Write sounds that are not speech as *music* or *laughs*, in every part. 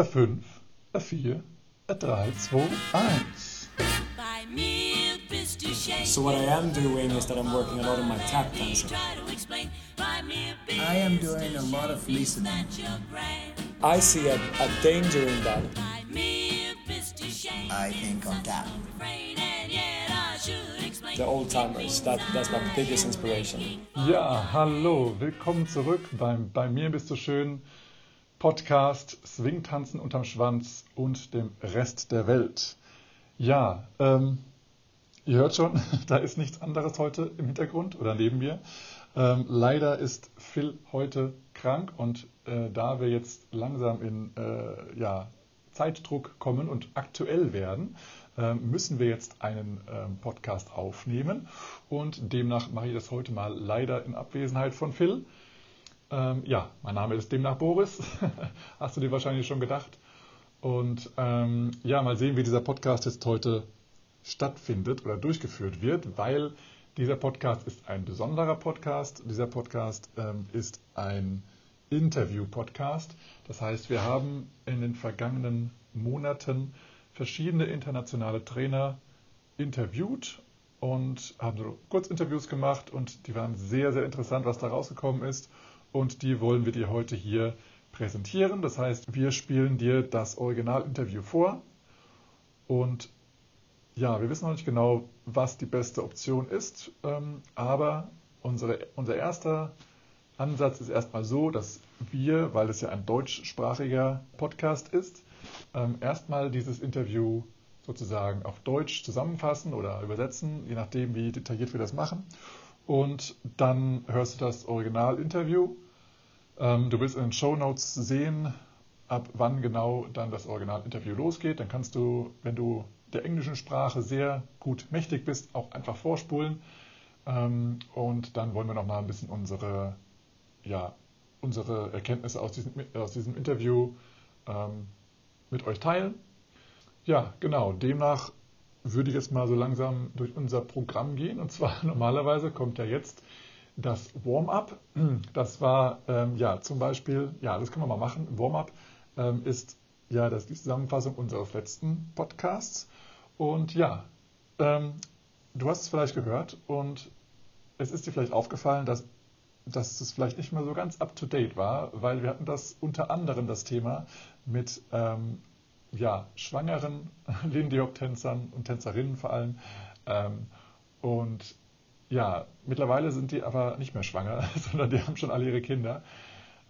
a 5, a 4, a 3, 2, 1. So what I am doing is that I'm working a lot on my tap dancing. I am doing a lot of listening. I see a, a danger in that. I think on tap. The old timers, that, that's my biggest inspiration. Ja, hallo, willkommen zurück beim Bei mir bist du schön Podcast Swingtanzen unterm Schwanz und dem Rest der Welt. Ja, ähm, ihr hört schon, *laughs* da ist nichts anderes heute im Hintergrund oder neben mir. Ähm, leider ist Phil heute krank und äh, da wir jetzt langsam in äh, ja, Zeitdruck kommen und aktuell werden, äh, müssen wir jetzt einen ähm, Podcast aufnehmen und demnach mache ich das heute mal leider in Abwesenheit von Phil. Ähm, ja, mein Name ist demnach Boris, *laughs* hast du dir wahrscheinlich schon gedacht. Und ähm, ja, mal sehen, wie dieser Podcast jetzt heute stattfindet oder durchgeführt wird, weil dieser Podcast ist ein besonderer Podcast. Dieser Podcast ähm, ist ein Interview-Podcast. Das heißt, wir haben in den vergangenen Monaten verschiedene internationale Trainer interviewt und haben so Kurzinterviews gemacht und die waren sehr, sehr interessant, was da rausgekommen ist. Und die wollen wir dir heute hier präsentieren. Das heißt, wir spielen dir das Originalinterview vor und ja, wir wissen noch nicht genau, was die beste Option ist, ähm, aber unsere, unser erster Ansatz ist erstmal so, dass wir, weil es ja ein deutschsprachiger Podcast ist, ähm, erstmal dieses Interview sozusagen auf Deutsch zusammenfassen oder übersetzen, je nachdem, wie detailliert wir das machen. Und dann hörst du das Originalinterview. Ähm, du wirst in den Show Notes sehen, ab wann genau dann das Originalinterview losgeht. Dann kannst du, wenn du der englischen Sprache sehr gut mächtig bist, auch einfach vorspulen. Ähm, und dann wollen wir noch mal ein bisschen unsere, ja, unsere Erkenntnisse aus diesem, aus diesem Interview ähm, mit euch teilen. Ja, genau. Demnach würde ich jetzt mal so langsam durch unser Programm gehen. Und zwar *laughs* normalerweise kommt ja jetzt das Warm-up. Das war ähm, ja zum Beispiel, ja, das können wir mal machen. Warm-up ähm, ist ja das die Zusammenfassung unseres letzten Podcasts. Und ja, ähm, du hast es vielleicht gehört und es ist dir vielleicht aufgefallen, dass, dass es vielleicht nicht mehr so ganz up-to-date war, weil wir hatten das unter anderem das Thema mit ähm, ja, schwangeren *laughs* Lindy Hop-Tänzern und Tänzerinnen vor allem. Ähm, und ja, mittlerweile sind die aber nicht mehr schwanger, *laughs* sondern die haben schon alle ihre Kinder.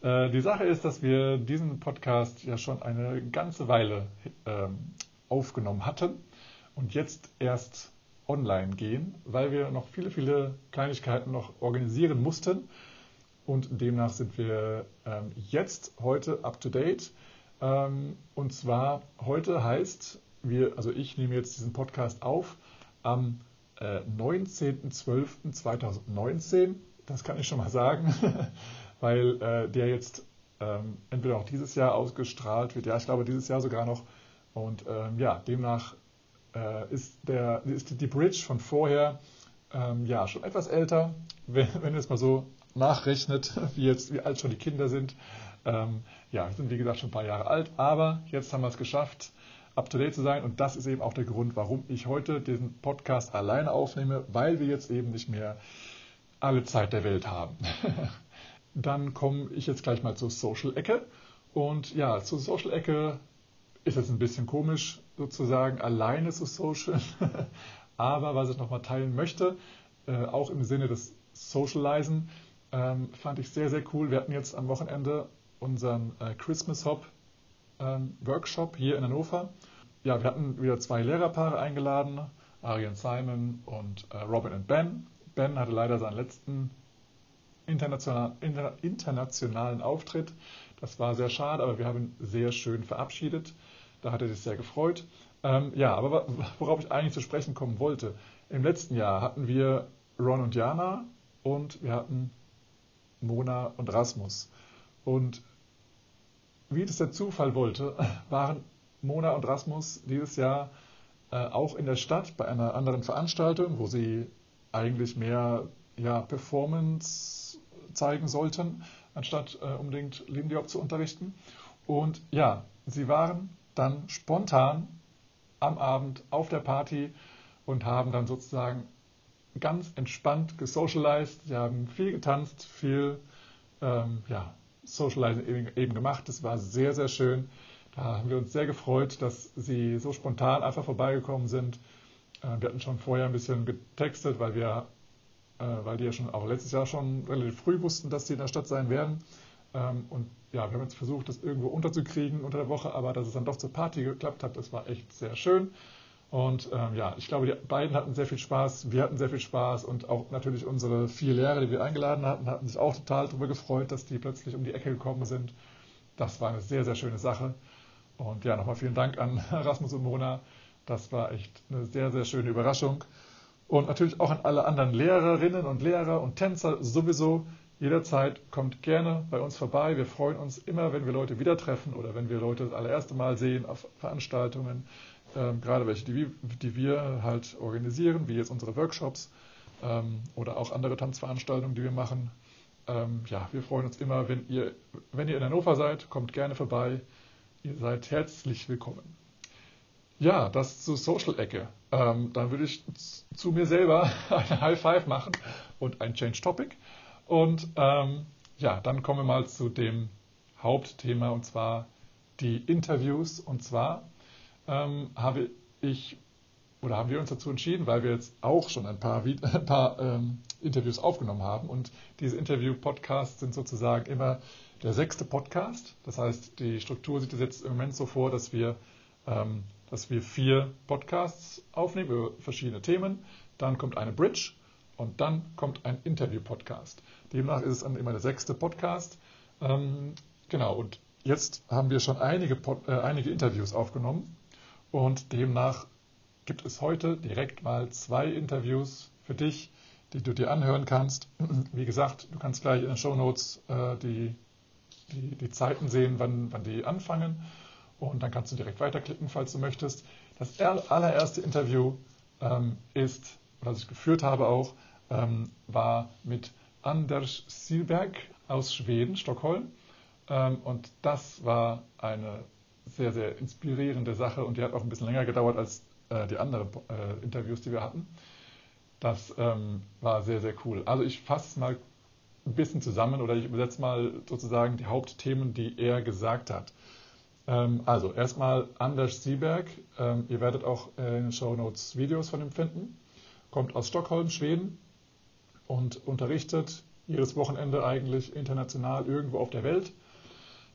Äh, die Sache ist, dass wir diesen Podcast ja schon eine ganze Weile ähm, aufgenommen hatten und jetzt erst online gehen, weil wir noch viele, viele Kleinigkeiten noch organisieren mussten. Und demnach sind wir ähm, jetzt heute up to date. Ähm, und zwar heute heißt, wir, also ich nehme jetzt diesen Podcast auf am äh, 19.12.2019. Das kann ich schon mal sagen, *laughs* weil äh, der jetzt ähm, entweder auch dieses Jahr ausgestrahlt wird. Ja, ich glaube dieses Jahr sogar noch. Und ähm, ja, demnach äh, ist, der, ist die Bridge von vorher ähm, ja schon etwas älter, *laughs* wenn, wenn ihr es mal so nachrechnet, *laughs* wie, jetzt, wie alt schon die Kinder sind. Ähm, ja, wir sind wie gesagt schon ein paar Jahre alt, aber jetzt haben wir es geschafft, up to date zu sein. Und das ist eben auch der Grund, warum ich heute diesen Podcast alleine aufnehme, weil wir jetzt eben nicht mehr alle Zeit der Welt haben. *laughs* Dann komme ich jetzt gleich mal zur Social-Ecke. Und ja, zur Social-Ecke ist jetzt ein bisschen komisch, sozusagen alleine zu social. *laughs* Aber was ich nochmal teilen möchte, äh, auch im Sinne des Socializen, ähm, fand ich sehr, sehr cool. Wir hatten jetzt am Wochenende unseren äh, Christmas Hop ähm, Workshop hier in Hannover. Ja, wir hatten wieder zwei Lehrerpaare eingeladen, Arian Simon und äh, Robin und Ben. Ben hatte leider seinen letzten international, inter, internationalen Auftritt. Das war sehr schade, aber wir haben ihn sehr schön verabschiedet. Da hat er sich sehr gefreut. Ähm, ja, aber worauf ich eigentlich zu sprechen kommen wollte. Im letzten Jahr hatten wir Ron und Jana und wir hatten Mona und Rasmus. Und wie das der Zufall wollte, *laughs* waren Mona und Rasmus dieses Jahr äh, auch in der Stadt bei einer anderen Veranstaltung, wo sie eigentlich mehr ja, Performance zeigen sollten, anstatt äh, unbedingt Lindy Hop zu unterrichten. Und ja, sie waren dann spontan am Abend auf der Party und haben dann sozusagen ganz entspannt gesocialized. Sie haben viel getanzt, viel ähm, ja, Socializing eben, eben gemacht. Das war sehr, sehr schön. Da haben wir uns sehr gefreut, dass Sie so spontan einfach vorbeigekommen sind. Äh, wir hatten schon vorher ein bisschen getextet, weil wir, äh, weil die ja schon auch letztes Jahr schon relativ früh wussten, dass sie in der Stadt sein werden. Ähm, und ja, wir haben jetzt versucht, das irgendwo unterzukriegen unter der Woche, aber dass es dann doch zur Party geklappt hat, das war echt sehr schön. Und ähm, ja, ich glaube, die beiden hatten sehr viel Spaß, wir hatten sehr viel Spaß und auch natürlich unsere vier Lehrer, die wir eingeladen hatten, hatten sich auch total darüber gefreut, dass die plötzlich um die Ecke gekommen sind. Das war eine sehr, sehr schöne Sache. Und ja, nochmal vielen Dank an *laughs* Rasmus und Mona. Das war echt eine sehr, sehr schöne Überraschung. Und natürlich auch an alle anderen Lehrerinnen und Lehrer und Tänzer sowieso. Jederzeit kommt gerne bei uns vorbei. Wir freuen uns immer, wenn wir Leute wieder treffen oder wenn wir Leute das allererste Mal sehen auf Veranstaltungen ähm, gerade welche, die, die, wir halt organisieren, wie jetzt unsere Workshops ähm, oder auch andere Tanzveranstaltungen, die wir machen. Ähm, ja, wir freuen uns immer, wenn ihr, wenn ihr in Hannover seid, kommt gerne vorbei. Ihr seid herzlich willkommen. Ja, das zur Social-Ecke. Ähm, dann würde ich zu mir selber *laughs* ein High Five machen und ein Change Topic. Und ähm, ja, dann kommen wir mal zu dem Hauptthema und zwar die Interviews. Und zwar ähm, habe ich oder haben wir uns dazu entschieden, weil wir jetzt auch schon ein paar, *laughs* ein paar ähm, Interviews aufgenommen haben und diese Interview-Podcasts sind sozusagen immer der sechste Podcast. Das heißt, die Struktur sieht jetzt im Moment so vor, dass wir, ähm, dass wir vier Podcasts aufnehmen über verschiedene Themen. Dann kommt eine Bridge und dann kommt ein Interview-Podcast. Demnach ist es dann immer der sechste Podcast. Ähm, genau, und jetzt haben wir schon einige, Pod, äh, einige Interviews aufgenommen und demnach gibt es heute direkt mal zwei Interviews für dich, die du dir anhören kannst. *clears throat* Wie gesagt, du kannst gleich in den Show Notes äh, die, die, die, Zeiten sehen, wann, wann die anfangen. Und dann kannst du direkt weiterklicken, falls du möchtest. Das allererste Interview ähm, ist, was ich geführt habe auch, ähm, war mit Anders Silberg aus Schweden, Stockholm. Ähm, und das war eine sehr, sehr inspirierende Sache und die hat auch ein bisschen länger gedauert als äh, die anderen äh, Interviews, die wir hatten. Das ähm, war sehr, sehr cool. Also ich fasse mal ein bisschen zusammen oder ich übersetze mal sozusagen die Hauptthemen, die er gesagt hat. Ähm, also erstmal Anders Sieberg. Ähm, ihr werdet auch in den Show Notes Videos von ihm finden. Kommt aus Stockholm, Schweden und unterrichtet jedes Wochenende eigentlich international irgendwo auf der Welt.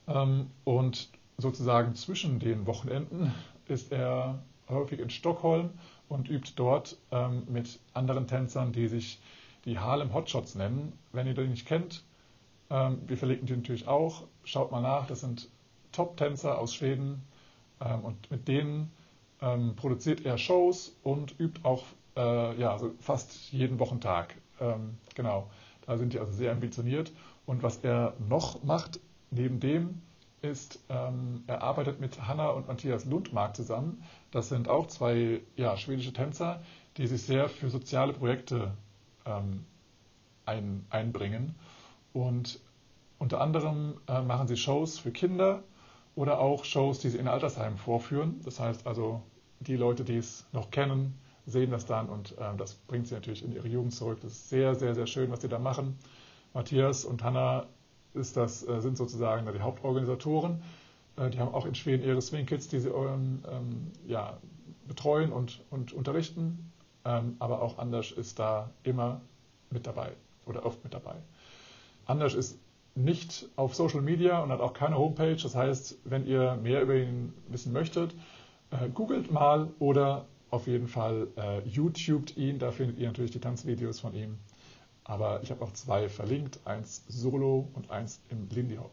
Ähm, und sozusagen zwischen den Wochenenden ist er häufig in Stockholm und übt dort ähm, mit anderen Tänzern, die sich die Harlem Hotshots nennen. Wenn ihr die nicht kennt, ähm, wir verlinken die natürlich auch. Schaut mal nach, das sind Top-Tänzer aus Schweden ähm, und mit denen ähm, produziert er Shows und übt auch äh, ja, also fast jeden Wochentag. Ähm, genau, da sind die also sehr ambitioniert. Und was er noch macht, neben dem, ist, ähm, er arbeitet mit Hanna und Matthias Lundmark zusammen. Das sind auch zwei ja, schwedische Tänzer, die sich sehr für soziale Projekte ähm, ein, einbringen. Und unter anderem äh, machen sie Shows für Kinder oder auch Shows, die sie in Altersheimen vorführen. Das heißt also, die Leute, die es noch kennen, sehen das dann und äh, das bringt sie natürlich in ihre Jugend zurück. Das ist sehr, sehr, sehr schön, was sie da machen. Matthias und Hanna ist das, äh, sind sozusagen die Hauptorganisatoren. Äh, die haben auch in Schweden ihre Swing Kids, die sie ähm, ähm, ja, betreuen und, und unterrichten. Ähm, aber auch Anders ist da immer mit dabei oder oft mit dabei. Anders ist nicht auf Social Media und hat auch keine Homepage. Das heißt, wenn ihr mehr über ihn wissen möchtet, äh, googelt mal oder auf jeden Fall äh, YouTubet ihn. Da findet ihr natürlich die Tanzvideos von ihm aber ich habe auch zwei verlinkt, eins solo und eins im Lindy Hop.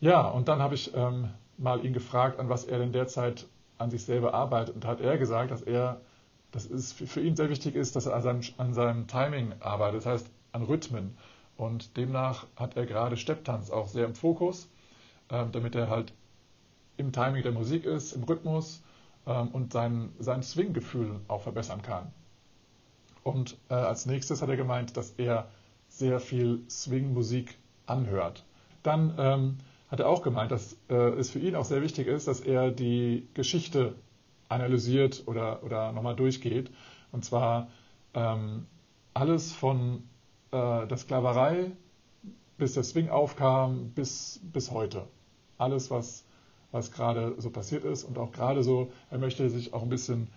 Ja, und dann habe ich ähm, mal ihn gefragt, an was er denn derzeit an sich selber arbeitet. Und hat er gesagt, dass er, dass es für ihn sehr wichtig ist, dass er an seinem, an seinem Timing arbeitet, das heißt an Rhythmen. Und demnach hat er gerade Stepptanz auch sehr im Fokus, ähm, damit er halt im Timing der Musik ist, im Rhythmus ähm, und sein, sein Swing-Gefühl auch verbessern kann. Und äh, als nächstes hat er gemeint, dass er sehr viel Swing-Musik anhört. Dann ähm, hat er auch gemeint, dass äh, es für ihn auch sehr wichtig ist, dass er die Geschichte analysiert oder, oder nochmal durchgeht. Und zwar ähm, alles von äh, der Sklaverei bis der Swing aufkam bis, bis heute. Alles, was, was gerade so passiert ist und auch gerade so, er möchte sich auch ein bisschen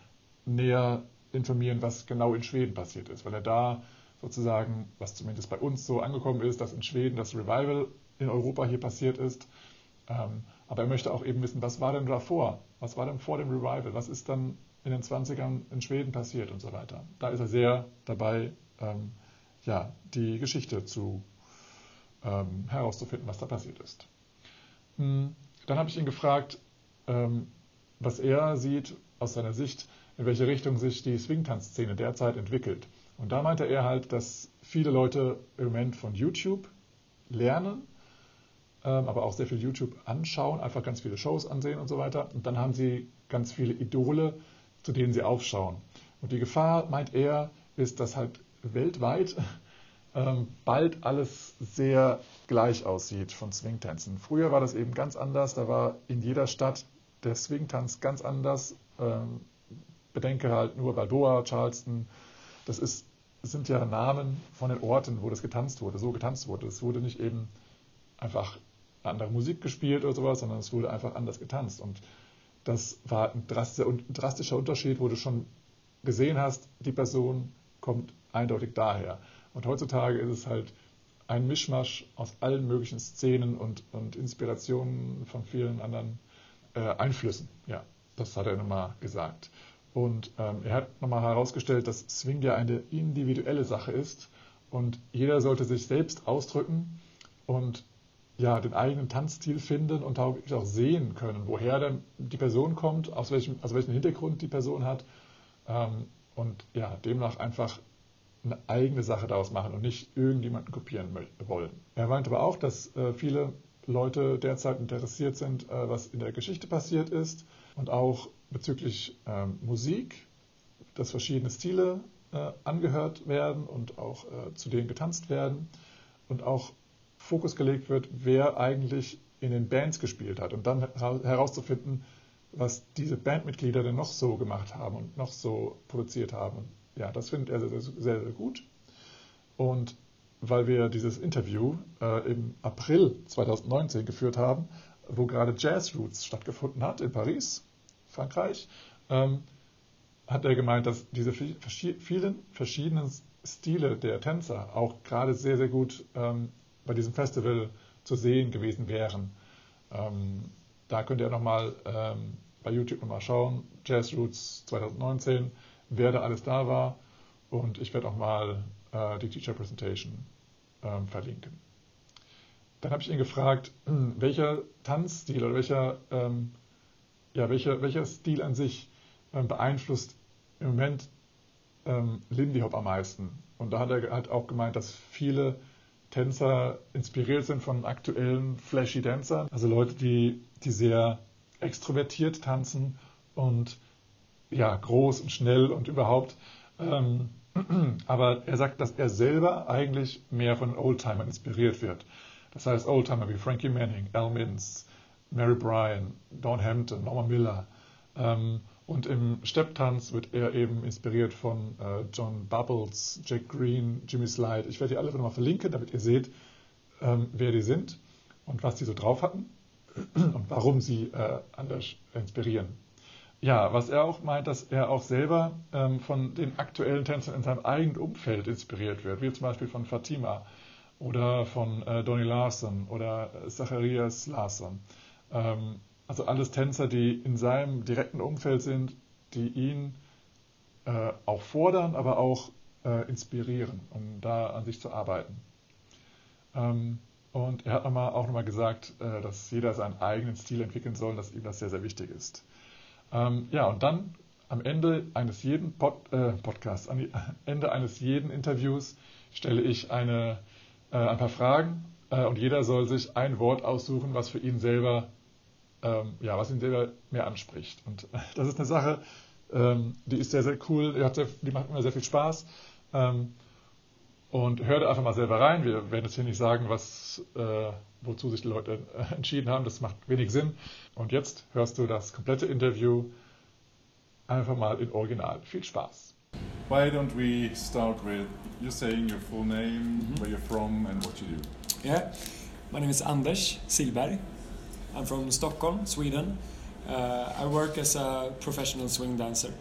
näher informieren, was genau in Schweden passiert ist, weil er da sozusagen, was zumindest bei uns so angekommen ist, dass in Schweden das Revival in Europa hier passiert ist. Ähm, aber er möchte auch eben wissen, was war denn davor? Was war denn vor dem Revival? Was ist dann in den 20ern in Schweden passiert und so weiter? Da ist er sehr dabei, ähm, ja, die Geschichte zu ähm, herauszufinden, was da passiert ist. Hm, dann habe ich ihn gefragt, was er sieht aus seiner Sicht, in welche Richtung sich die Swingtanz-Szene derzeit entwickelt. Und da meinte er halt, dass viele Leute im Moment von YouTube lernen, ähm, aber auch sehr viel YouTube anschauen, einfach ganz viele Shows ansehen und so weiter. Und dann haben sie ganz viele Idole, zu denen sie aufschauen. Und die Gefahr, meint er, ist, dass halt weltweit *laughs* ähm, bald alles sehr gleich aussieht von Swingtänzen. Früher war das eben ganz anders, da war in jeder Stadt der Swingtanz ganz anders. Ähm, bedenke halt nur Balboa, Charleston, das ist, sind ja Namen von den Orten, wo das getanzt wurde, so getanzt wurde. Es wurde nicht eben einfach andere Musik gespielt oder sowas, sondern es wurde einfach anders getanzt. Und das war ein drastischer Unterschied, wo du schon gesehen hast, die Person kommt eindeutig daher. Und heutzutage ist es halt ein Mischmasch aus allen möglichen Szenen und, und Inspirationen von vielen anderen äh, Einflüssen. Ja, das hat er nochmal gesagt. Und ähm, er hat nochmal herausgestellt, dass Swing ja eine individuelle Sache ist und jeder sollte sich selbst ausdrücken und ja, den eigenen Tanzstil finden und auch, sehen können, woher denn die Person kommt, aus welchem, aus welchem Hintergrund die Person hat ähm, und ja, demnach einfach eine eigene Sache daraus machen und nicht irgendjemanden kopieren wollen. Er meint aber auch, dass äh, viele Leute derzeit interessiert sind, äh, was in der Geschichte passiert ist und auch bezüglich ähm, Musik, dass verschiedene Stile äh, angehört werden und auch äh, zu denen getanzt werden und auch Fokus gelegt wird, wer eigentlich in den Bands gespielt hat und dann herauszufinden, was diese Bandmitglieder denn noch so gemacht haben und noch so produziert haben. Ja, das findet er sehr, sehr, sehr gut. Und weil wir dieses Interview äh, im April 2019 geführt haben, wo gerade Jazz Roots stattgefunden hat in Paris, Frankreich, ähm, hat er gemeint, dass diese vielen verschiedenen Stile der Tänzer auch gerade sehr, sehr gut ähm, bei diesem Festival zu sehen gewesen wären. Ähm, da könnt ihr nochmal ähm, bei YouTube nochmal schauen, Jazz Roots 2019, wer da alles da war und ich werde auch mal äh, die Teacher Presentation ähm, verlinken. Dann habe ich ihn gefragt, *clears throat* welcher Tanzstil oder welcher, ähm, ja, welcher, welcher Stil an sich ähm, beeinflusst im Moment ähm, Lindy Hop am meisten. Und da hat er halt auch gemeint, dass viele Tänzer inspiriert sind von aktuellen flashy Tänzern, also Leute, die, die sehr extrovertiert tanzen und ja, groß und schnell und überhaupt. Ähm, *clears throat* aber er sagt, dass er selber eigentlich mehr von Oldtimern inspiriert wird. Das heißt, Oldtimer wie Frankie Manning, Al Mintz, Mary Bryan, Dawn Hampton, Norma Miller. Ähm, und im Stepptanz wird er eben inspiriert von äh, John Bubbles, Jack Green, Jimmy Slide. Ich werde die alle nochmal verlinken, damit ihr seht, ähm, wer die sind und was die so drauf hatten *clears throat* und warum sie äh, anders inspirieren. Ja, was er auch meint, dass er auch selber ähm, von den aktuellen Tänzern in seinem eigenen Umfeld inspiriert wird, wie zum Beispiel von Fatima oder von äh, Donny Larson oder Zacharias Larson. Ähm, also alles Tänzer, die in seinem direkten Umfeld sind, die ihn äh, auch fordern, aber auch äh, inspirieren, um da an sich zu arbeiten. Ähm, und er hat nochmal, auch nochmal gesagt, äh, dass jeder seinen eigenen Stil entwickeln soll, dass ihm das sehr, sehr wichtig ist. Ähm, ja, und dann am Ende eines jeden Pod, äh, Podcasts, am *laughs* Ende eines jeden Interviews stelle ich eine äh, ein paar Fragen äh, und jeder soll sich ein Wort aussuchen, was für ihn selber, ähm, ja, was ihn selber mehr anspricht. Und *laughs* das ist eine Sache, ähm, die ist sehr, sehr cool, die, sehr, die, macht mir sehr viel Spaß. Ähm, Und hör da einfach mal selber rein. Wir werden jetzt hier nicht sagen, was, äh, wozu sich die Leute äh, *laughs* entschieden haben. Das macht wenig Sinn. Und jetzt hörst du das komplette Interview einfach mal in Original. Viel Spaß. Why don't we start with you saying your full name, mm -hmm. where you're from, and what you do? Yeah, my name is Anders Silberg. I'm from Stockholm, Sweden. Uh, I work as a professional swing dancer.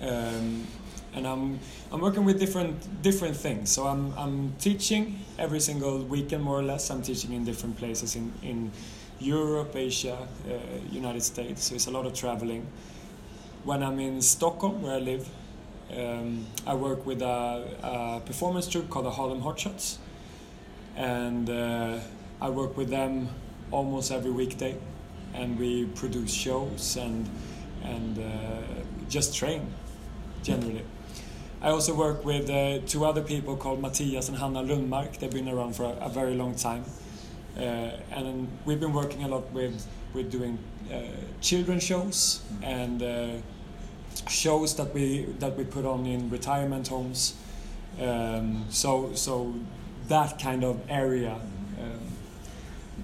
Um, and I'm I'm working with different different things. So I'm I'm teaching every single weekend more or less. I'm teaching in different places in in Europe, Asia, uh, United States. So it's a lot of traveling. When I'm in Stockholm, where I live, um, I work with a, a, performance troupe called the Harlem Hotshots, and uh, I work with them almost every weekday, and we produce shows and and uh, just train generally. I also work with uh, two other people called Matthias and Hanna Lundmark. They've been around for a, a very long time. Uh, and we've been working a lot with, with doing uh, children shows and uh, shows that we, that we put on in retirement homes. Um, so, so that kind of area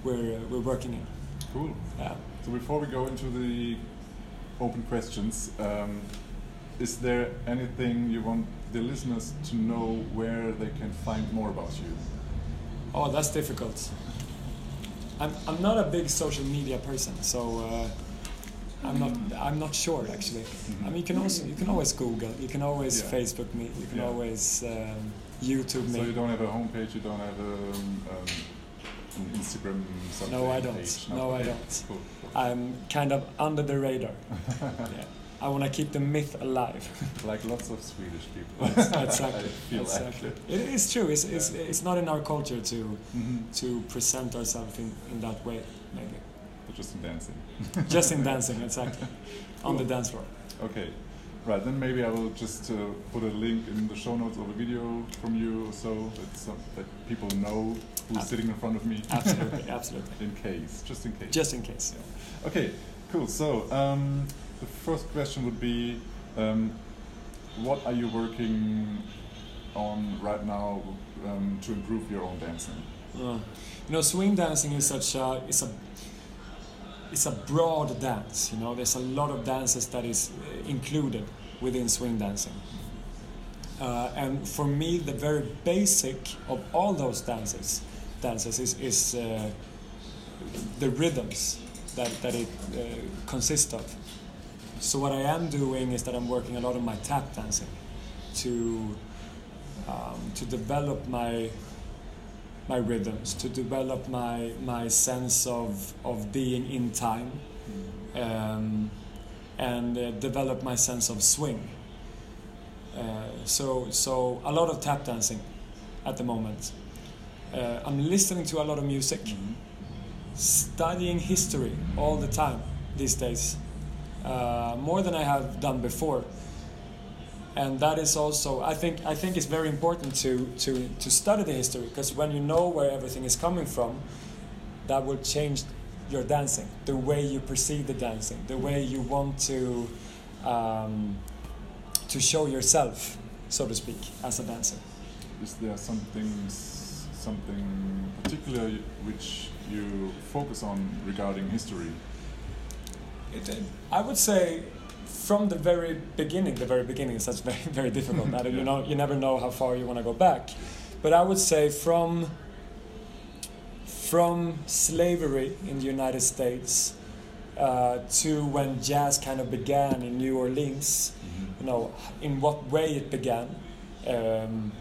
we're, we're working in. Cool. Yeah. So before we go into the open questions, um, is there anything you want the listeners to know where they can find more about you? Oh, that's difficult. I'm, I'm not a big social media person, so uh, I'm not I'm not sure actually. Mm-hmm. I mean, you can also you can always Google, you can always yeah. Facebook me, you can yeah. always um, YouTube me. So you don't have a homepage, you don't have a, um, um, an Instagram. No, I don't. Page. No, no okay. I don't. *laughs* Cool. I'm kind of under the radar. *laughs* yeah. I want to keep the myth alive. *laughs* like lots of Swedish people. exactly. exactly. It is true. It's, yeah. it's, it's not in our culture to mm-hmm. to present ourselves in, in that way, maybe. But just in dancing. just in dancing, exactly. Cool. On the dance floor. Okay. Right, then maybe I will just uh, put a link in the show notes of a video from you so that, that people know who's sitting in front of me. Absolutely, *laughs* absolutely. in case, just in case. Just in case. Yeah. Okay, cool. So, um, the first question would be, um, what are you working on right now um, to improve your own dancing? Uh, you know, swing dancing is such a it's a it's a broad dance. You know, there's a lot of dances that is uh, included within swing dancing. Uh, and for me, the very basic of all those dances, dances is, is uh, the rhythms that, that it uh, consists of. So what I am doing is that I'm working a lot on my tap dancing to um, to develop my my rhythms, to develop my my sense of of being in time, um, and uh, develop my sense of swing. Uh, so so a lot of tap dancing at the moment. Uh, I'm listening to a lot of music, mm-hmm. studying history all the time these days uh, more than I have done before. And that is also, I think, I think it's very important to, to, to study the history because when you know where everything is coming from, that will change your dancing, the way you perceive the dancing, the way you want to um, to show yourself, so to speak, as a dancer. Is there something something particular which you focus on regarding history? it, I would say from the very beginning, the very beginning is such very *laughs* very difficult. yeah. You know, you never know how far you want to go back. But I would say from from slavery in the United States uh, to when jazz kind of began in New Orleans, mm-hmm. you know, in what way it began, um,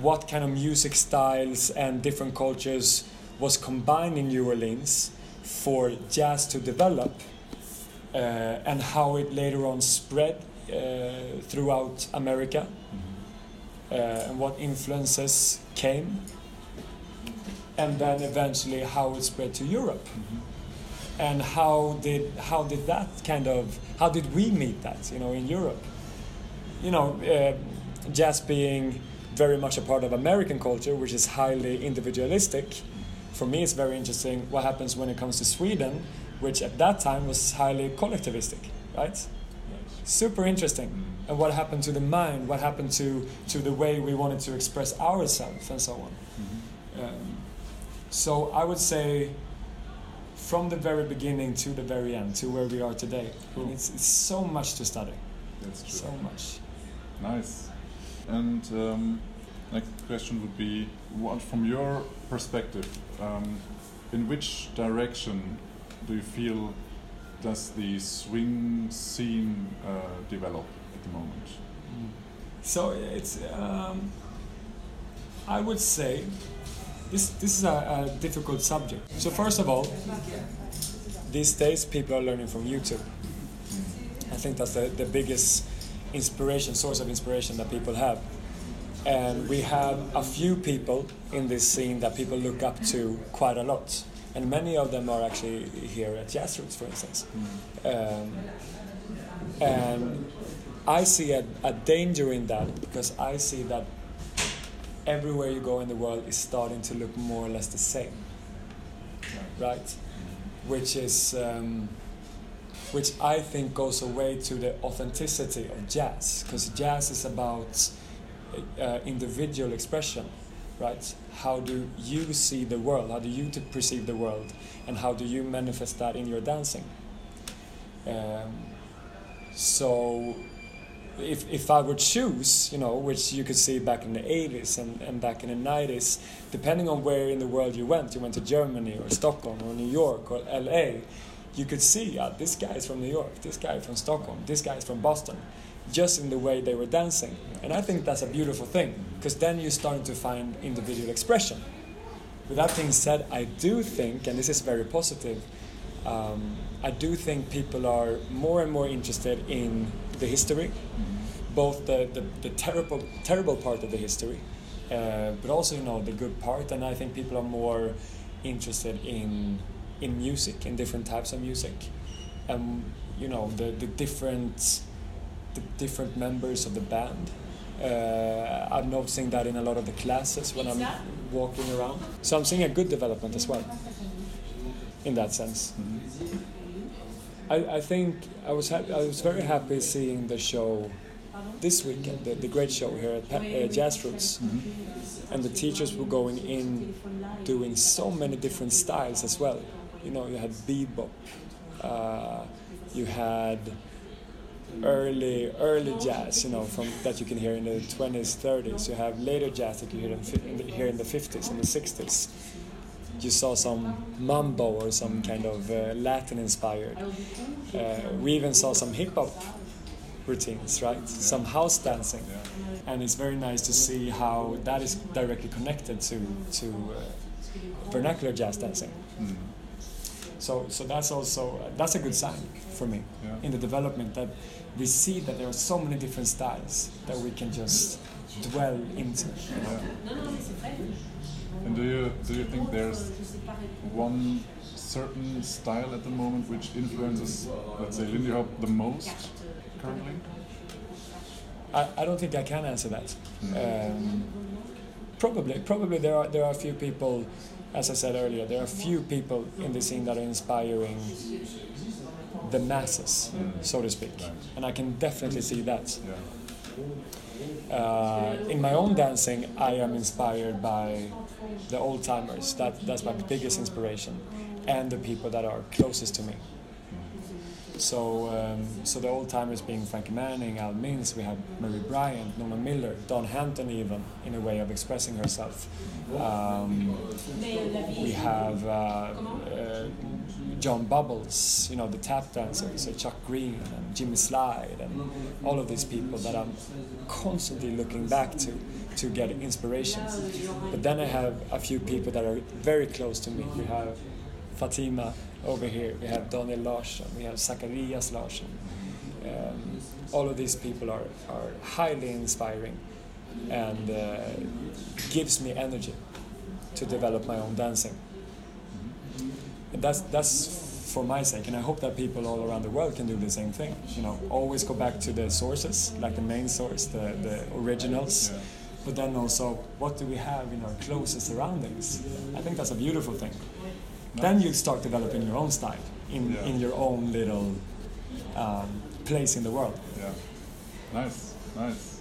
what kind of music styles and different cultures was combined in New Orleans for jazz to develop uh, and how it later on spread uh, throughout America uh, and what influences came and then eventually how it spread to Europe. And how did how did that kind of how did we meet that you know in Europe? You know uh, jazz being very much a part of American culture which is highly individualistic for me it's very interesting what happens when it comes to Sweden which at that time was highly collectivistic, right? super interesting. Mm. And what happened to the mind? What happened to to the way we wanted to express ourselves and so on. Mhm. Um, so I would say, from the very beginning to the very end, to where we are today, Cool. it's, it's so much to study, That's true. so much. Nice. And um, next question would be, what from your perspective, um, in which direction do you feel does the swing scene uh, develop at the moment? So it's, um, I would say, this this is a, a difficult subject. So first of all, these days people are learning from YouTube. I think that's the, the biggest inspiration, source of inspiration that people have. And we have a few people in this scene that people look up to quite a lot. And many of them are actually here at Jazz Roots, for instance. Um, and I see a, a danger in that because I see that everywhere you go in the world is starting to look more or less the same, right? Which is, um, which I think goes away to the authenticity of jazz, because jazz is about uh, individual expression, right? How do you see the world? How do you perceive the world? And how do you manifest that in your dancing? Um, so if, if I would choose, you know, which you could see back in the 80s and, and back in the 90s, depending on where in the world you went, you went to Germany or Stockholm or New York or LA, you could see, uh, this guy is from New York, this guy from Stockholm, this guy is from Boston, just in the way they were dancing. And I think that's a beautiful thing, because then you're starting to find individual expression. With that being said, I do think, and this is very positive, um, I do think people are more and more interested in the history, both the, the, the terrible terrible part of the history, uh, but also you know the good part. And I think people are more interested in in music, in different types of music, and you know the, the different the different members of the band. Uh, I'm noticing that in a lot of the classes when I'm walking around. So I'm seeing a good development as well, in that sense. I, I think I was hap- I was very happy seeing the show this weekend, the, the great show here at Pa- uh, Jazz Roots, and the teachers were going in doing so many different styles as well. You know, you had bebop, uh, you had early early jazz, you know, from that you can hear in the 20s, 30s. You have later jazz that you hear in, the, in the 50s and the 60s. You saw some mambo or some kind of uh, Latin inspired. Uh, we even saw some hip hop routines, right? Some house dancing, and it's very nice to see how that is directly connected to to uh, vernacular jazz dancing. Mm. So, so that's also uh, that's a good sign for me Yeah. in the development that we see that there are so many different styles that we can just dwell into. Yeah. And do you do you think there's one certain style at the moment which influences, let's say, Lindy Hop the most currently? I, I don't think I can answer that. Um, probably, probably there are there are a few people, as I said earlier, there are few people in the scene that are inspiring the masses, so to speak, and I can definitely see that. Uh, in my own dancing, I am inspired by the old timers. That that's my biggest inspiration, and the people that are closest to me. So, um, so the old timers being Frankie Manning, Al Mintz, we have Mary Bryant, Norma Miller, Don Hampton, even in a way of expressing herself. Um, we have uh, uh, John Bubbles, you know, the tap dancers, uh, Chuck Green and Jimmy Slide, and all of these people that I'm constantly looking back to to get inspiration. But then I have a few people that are very close to me. We have Fatima over here, we have Daniel Larsson, we have Zacharias Larsson. Um, all of these people are, are highly inspiring and uh, gives me energy to develop my own dancing. And that's that's for my sake, and I hope that people all around the world can do the same thing. You know, always go back to the sources, like the main source, the, the originals. But then also, what do we have in our closest surroundings? I think that's a beautiful thing. Then you start developing your own style in, Yeah. in your own little um, place in the world. Yeah. Nice, nice.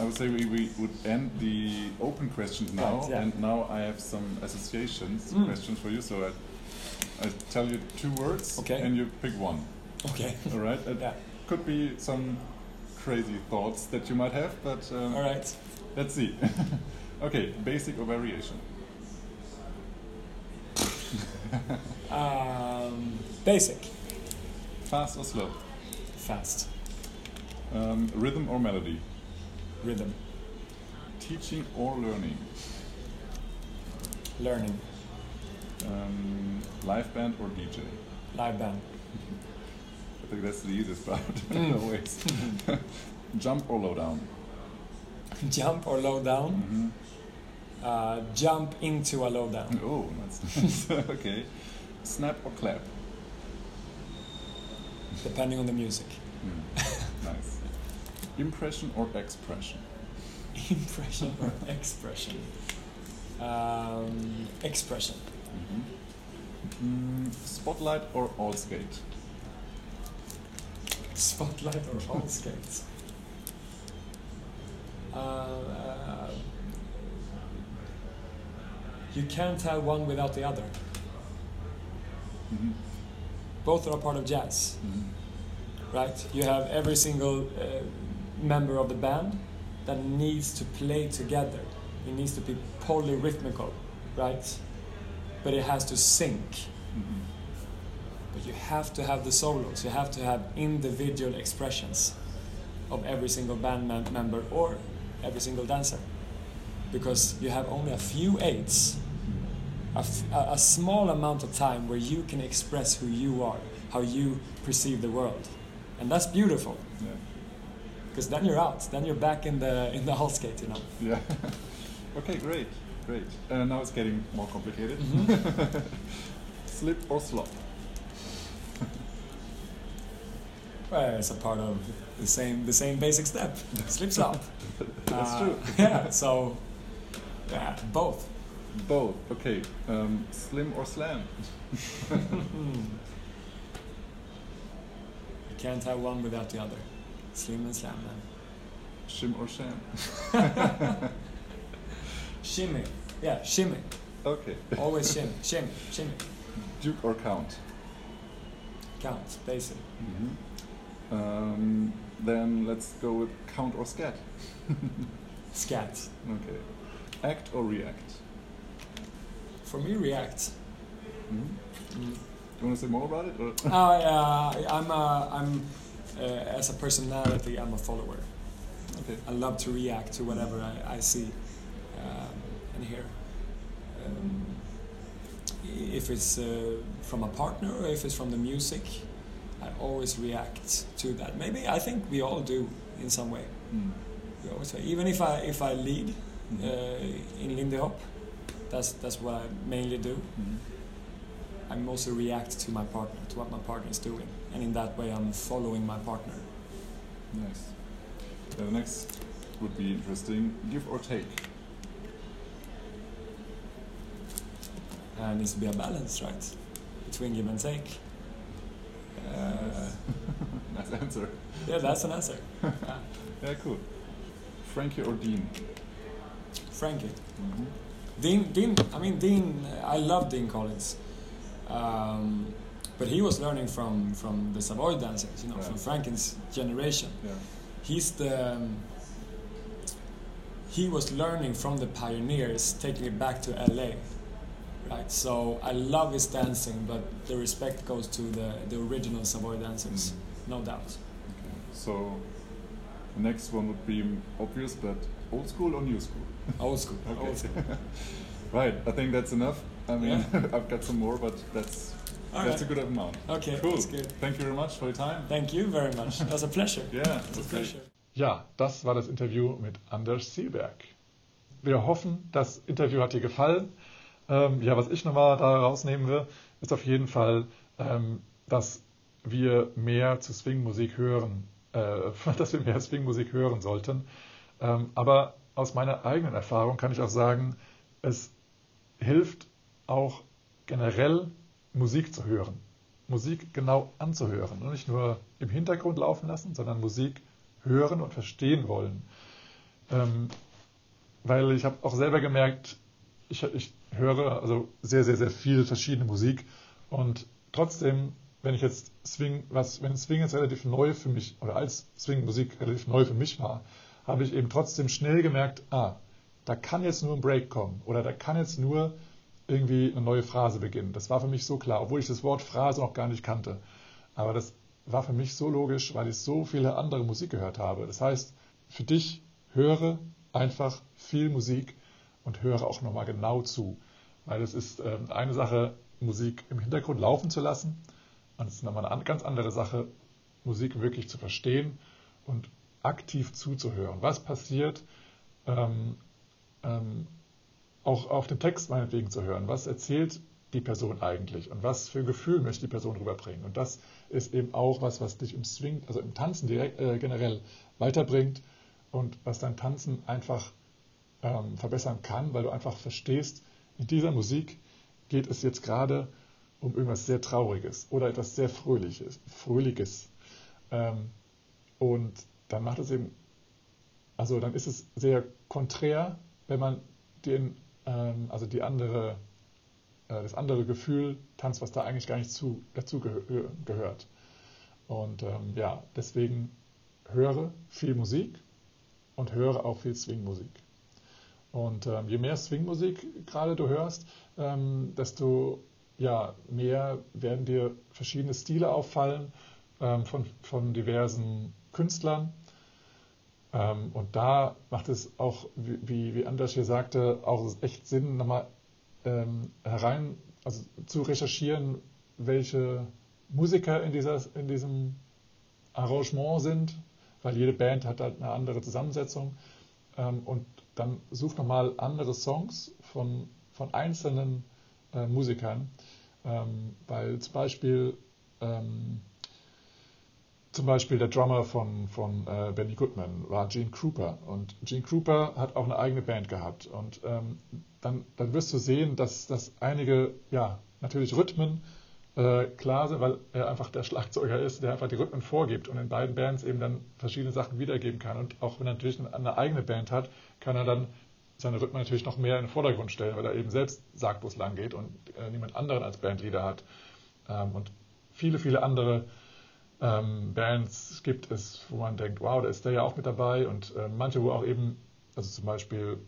I would say we, we would end the open questions now, Right, yeah. and now I have some associations Mm. questions for you. So I, I tell you two words, Okay. and you pick one. Okay. All right. It Yeah. could be some crazy thoughts that you might have, but um, All right. let's see. *laughs* okay, basic or variation? *laughs* Um, basic. Fast or slow? Fast. Um, rhythm or melody? Rhythm. Teaching or learning? Learning. Um, live band or DJ? Live band. *laughs* I think that's the easiest part. *laughs* Mm. Always. Jump or low down? Jump or low down. Mm-hmm. Uh, jump into a lowdown. *laughs* Oh, that's *laughs* okay. Snap or clap? Depending on the music. Mm. nice. Impression or expression? *laughs* Impression or expression? Um, expression. Mm, spotlight or all skate? Spotlight or all skates? Uh, uh, you can't have one without the other. Mhm. Both are a part of jazz, Mhm. right? You have every single uh, member of the band that needs to play together. It needs to be polyrhythmical, right? But it has to sync. Mhm. But you have to have the solos. You have to have individual expressions of every single band mem- member or every single dancer, because you have only a few eights, a, f- a- small amount of time where you can express who you are, how you perceive the world, and that's beautiful. Yeah. Because then you're out. Then you're back in the in the hall skate, you know. Yeah. *laughs* okay, great, great. Uh, now it's getting more complicated. Mhm. *laughs* Slip or slop? *laughs* Well, it's a part of the same the same basic step. Slip slop. That's Uh, true. yeah. So, yeah, both. Both. Okay. Um, slim or slam? You can't have one without the other. Slim and slam, man. Shim or sham? *laughs* Shimmy. Yeah, shimmy. Okay. Always shimmy. Shimmy. Shimmy. Duke or count? Count. Basic. Um, then let's go with count or scat. *laughs* Scat. Okay. Act or react? For me, react. Mhm. Mm. Do you want to say more about it? Or? Yeah, I'm a, I'm uh, as a personality, I'm a follower. okay. I love to react to whatever I, I see um, and hear. Um, if it's uh, from a partner or if it's from the music, I always react to that. Maybe I think we all do in some way. Mm. We always, even if I if I lead in Lindy Hop, that's that's what I mainly do. Mhm. I mostly react to my partner, to what my partner is doing, and in that way, I'm following my partner. Nice. Uh, the next would be interesting. Give or take? And needs to be a balance, right, between give and take. Uh, *laughs* nice answer. yeah, that's an answer. *laughs* Yeah, cool. Frankie or Dean? Frankie. Mhm. Dean, Dean, I mean Dean. I love Dean Collins, um, but he was learning from from the Savoy dancers, you know, from Right. Franklin's generation. Yeah. He's the um, he was learning from the pioneers, taking it back to LA, right? So I love his dancing, but the respect goes to the the original Savoy dancers, Mm. no doubt. Okay. So the next one would be obvious, but old school or new school? School, Okay. school. *laughs* right. I think that's enough. I mean, Yeah. *laughs* I've got some more, but that's All that's right. a good amount. Okay, Cool. that's good. Thank you very much for your time. Thank you very much. *laughs* That's a pleasure. Yeah, It's a that's great. pleasure. Ja, das war das Interview mit Anders Seeberg. Wir hoffen, das Interview hat dir gefallen. Ähm, ja, was ich nochmal da rausnehmen will, ist auf jeden Fall, ähm, dass wir mehr zu Swing-Musik hören, äh, dass wir mehr Swing-Musik hören sollten. Ähm, aber aus meiner eigenen Erfahrung kann ich auch sagen, es hilft auch generell Musik zu hören. Musik genau anzuhören und nicht nur im Hintergrund laufen lassen, sondern Musik hören und verstehen wollen. Ähm, weil ich habe auch selber gemerkt, ich, ich höre also sehr, sehr, sehr viel verschiedene Musik und trotzdem, wenn ich jetzt Swing, was, wenn Swing jetzt relativ neu für mich, oder als Swing-Musik relativ neu für mich war, habe ich eben trotzdem schnell gemerkt, ah, da kann jetzt nur ein Break kommen oder da kann jetzt nur irgendwie eine neue Phrase beginnen. Das war für mich so klar, obwohl ich das Wort Phrase noch gar nicht kannte. Aber das war für mich so logisch, weil ich so viele andere Musik gehört habe. Das heißt, für dich höre einfach viel Musik und höre auch nochmal genau zu. Weil es ist ähm, eine Sache, Musik im Hintergrund laufen zu lassen. Und es ist nochmal eine ganz andere Sache, Musik wirklich zu verstehen und aktiv zuzuhören. Was passiert, ähm, ähm, auch auf den Text meinetwegen zu hören. Was erzählt die Person eigentlich und was für ein Gefühl möchte die Person rüberbringen? Und das ist eben auch was, was dich im Swing, also im Tanzen direkt, äh, generell weiterbringt und was dein Tanzen einfach ähm, verbessern kann, weil du einfach verstehst, in dieser Musik geht es jetzt gerade um irgendwas sehr Trauriges oder etwas sehr Fröhliches. Fröhliches. Ähm, und dann macht es eben, also dann ist es sehr konträr, wenn man den, ähm, also die andere, äh, das andere Gefühl tanzt, was da eigentlich gar nicht zu, dazu gehö gehört. Und ähm, ja, deswegen höre viel Musik und höre auch viel Swing-Musik. Und ähm, je mehr Swing-Musik gerade du hörst, ähm, desto ja, mehr werden dir verschiedene Stile auffallen ähm, von, von diversen Künstlern. Ähm, und da macht es auch, wie, wie Anders hier sagte, auch echt Sinn, nochmal ähm, herein, also zu recherchieren, welche Musiker in, dieser, in diesem Arrangement sind, weil jede Band hat halt eine andere Zusammensetzung. Ähm, und dann such nochmal andere Songs von, von einzelnen äh, Musikern, ähm, weil zum Beispiel ähm, zum Beispiel der Drummer von, von äh, Benny Goodman war Gene Krupa. Und Gene Krupa hat auch eine eigene Band gehabt. Und ähm, dann, dann wirst du sehen, dass, dass einige, ja, natürlich Rhythmen äh, klar sind, weil er einfach der Schlagzeuger ist, der einfach die Rhythmen vorgibt und in beiden Bands eben dann verschiedene Sachen wiedergeben kann. Und auch wenn er natürlich eine, eigene Band hat, kann er dann seine Rhythmen natürlich noch mehr in den Vordergrund stellen, weil er eben selbst sagt, wo es lang geht und äh, niemand anderen als Bandleader hat. Ähm, und viele, viele andere ähm, Bands gibt es, wo man denkt, wow, da ist der ja auch mit dabei und äh, manche, wo auch eben, also zum Beispiel,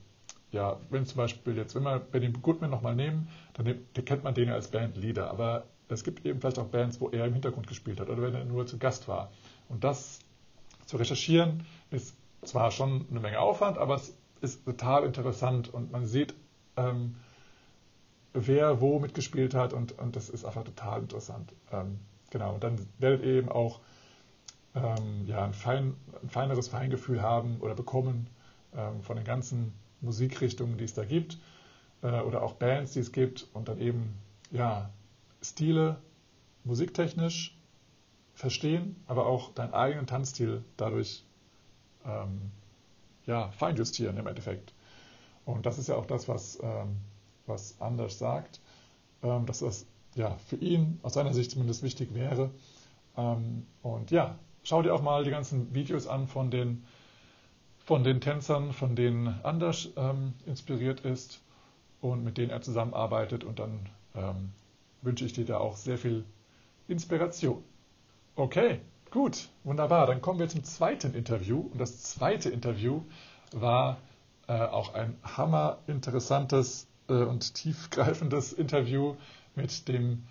ja, wenn zum Beispiel jetzt, wenn wir Benny Goodman nochmal nehmen, dann nimmt, kennt man den ja als Bandleader, aber es gibt eben vielleicht auch Bands, wo er im Hintergrund gespielt hat oder wenn er nur zu Gast war. Und das zu recherchieren ist zwar schon eine Menge Aufwand, aber es ist total interessant und man sieht, ähm, wer wo mitgespielt hat und, und das ist einfach total interessant. Ähm, genau, und dann werdet ihr eben auch ähm, ja, ein, fein, ein, feineres Feingefühl haben oder bekommen ähm, von den ganzen Musikrichtungen, die es da gibt äh, oder auch Bands, die es gibt und dann eben ja, Stile musiktechnisch verstehen, aber auch deinen eigenen Tanzstil dadurch ähm, ja, feinjustieren im Endeffekt. Und das ist ja auch das, was, ähm, was Anders sagt, ähm, dass das ja, für ihn aus seiner Sicht zumindest wichtig wäre. Ähm, und ja, schau dir auch mal die ganzen Videos an von den, von den Tänzern, von denen Anders ähm, inspiriert ist und mit denen er zusammenarbeitet. Und dann ähm, wünsche ich dir da auch sehr viel Inspiration. Okay, Gut, wunderbar. Dann kommen wir zum zweiten Interview. Und das zweite Interview war äh, auch ein hammerinteressantes äh, und tiefgreifendes Interview mit dem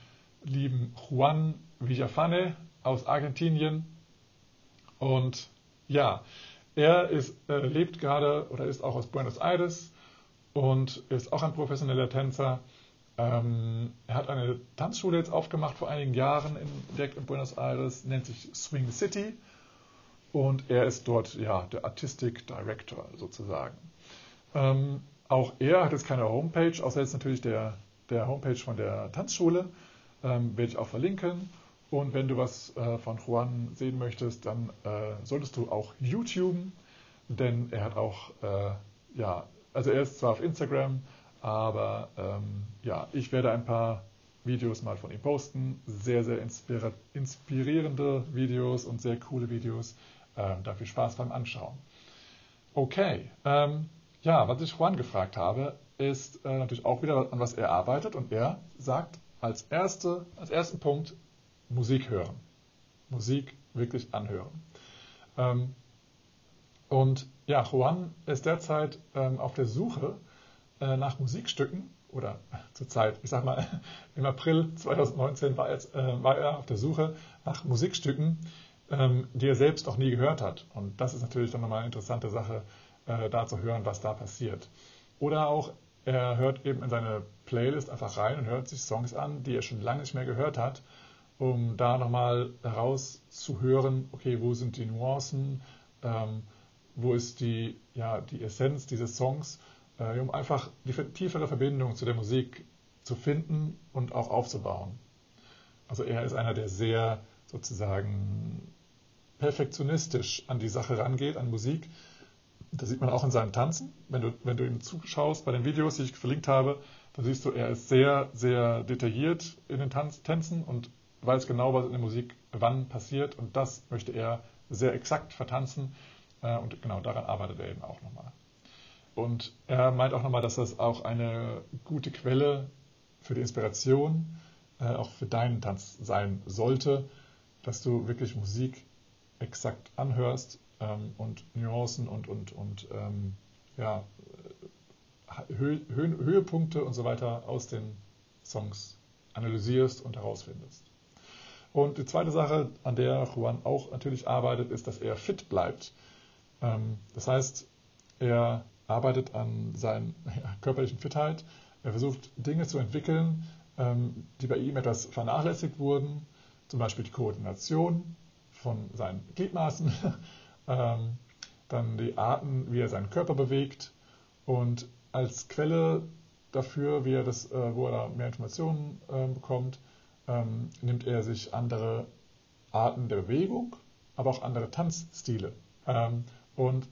lieben Juan Villafane aus Argentinien. Und ja, er ist, äh, lebt gerade oder ist auch aus Buenos Aires und ist auch ein professioneller Tänzer ähm, er hat eine Tanzschule jetzt aufgemacht vor einigen Jahren in, direkt in Buenos Aires, nennt sich Swing City und er ist dort ja der Artistic Director sozusagen. Ähm, auch er hat jetzt keine Homepage, außer jetzt natürlich der, der Homepage von der Tanzschule, ähm, werde ich auch verlinken. Und wenn du was äh, von Juan sehen möchtest, dann äh, solltest du auch YouTube, denn er hat auch, äh, ja, also er ist zwar auf Instagram, aber ähm, ja, ich werde ein paar Videos mal von ihm posten. Sehr, sehr inspirierende Videos und sehr coole Videos. Ähm, da viel Spaß beim Anschauen. Okay, ähm, ja, was ich Juan gefragt habe, ist äh, natürlich auch wieder, an was er arbeitet. Und er sagt als, erste, als ersten Punkt Musik hören. Musik wirklich anhören. Ähm, und ja, Juan ist derzeit ähm, auf der Suche äh, nach Musikstücken oder *laughs* zur Zeit, ich sag mal, *laughs* im April 2019 war, jetzt, äh, war er auf der Suche nach Musikstücken, ähm, die er selbst noch nie gehört hat. Und das ist natürlich dann nochmal eine interessante Sache, äh, da zu hören, was da passiert. Oder auch, er hört eben in seine Playlist einfach rein und hört sich Songs an, die er schon lange nicht mehr gehört hat, um da nochmal herauszuhören, okay, wo sind die Nuancen, ähm, wo ist die, ja, die Essenz dieses Songs, äh, um einfach die tiefere Verbindung zu der Musik zu finden und auch aufzubauen. Also er ist einer, der sehr sozusagen perfektionistisch an die Sache rangeht, an Musik. Das sieht man auch in seinen Tanzen. Wenn du, wenn du ihm zuschaust bei den Videos, die ich verlinkt habe, dann siehst du, er ist sehr, sehr detailliert in den Tanz, Tänzen und weiß genau, was in der Musik wann passiert. Und das möchte er sehr exakt vertanzen. Äh, und genau daran arbeitet er eben auch nochmal. Und er meint auch nochmal, dass das auch eine gute Quelle für die Inspiration, äh, auch für deinen Tanz sein sollte, dass du wirklich Musik exakt anhörst ähm, und Nuancen und, und, und ähm, ja, Hö Hö Höhepunkte und so weiter aus den Songs analysierst und herausfindest. Und die zweite Sache, an der Juan auch natürlich arbeitet, ist, dass er fit bleibt. Ähm, das heißt, er arbeitet an seiner *laughs* körperlichen Fitheit. Er versucht Dinge zu entwickeln, ähm, die bei ihm etwas vernachlässigt wurden, zum Beispiel die Koordination von seinen Gliedmaßen, *laughs* ähm, dann die Arten, wie er seinen Körper bewegt und als Quelle dafür, wie er das, äh, wo er mehr Informationen äh, bekommt, ähm, nimmt er sich andere Arten der Bewegung, aber auch andere Tanzstile. und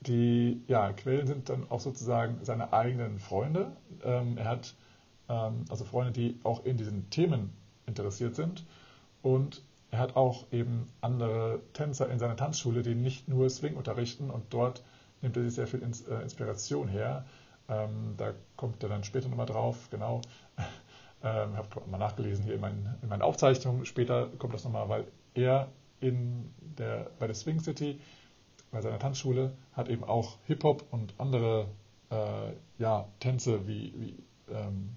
die ja, Quellen sind dann auch sozusagen seine eigenen Freunde. Ähm, er hat ähm, also Freunde, die auch in diesen Themen interessiert sind. Und er hat auch eben andere Tänzer in seiner Tanzschule, die nicht nur Swing unterrichten. Und dort nimmt er sich sehr viel äh, Inspiration her. Ähm, da kommt er dann später nochmal drauf, genau. Ähm, ich habe mal nachgelesen hier in meinen, in meinen Aufzeichnungen. Später kommt das nochmal, weil er in der, bei der Swing City bei seiner Tanzschule hat eben auch Hip-Hop und andere äh, ja, Tänze wie, wie ähm,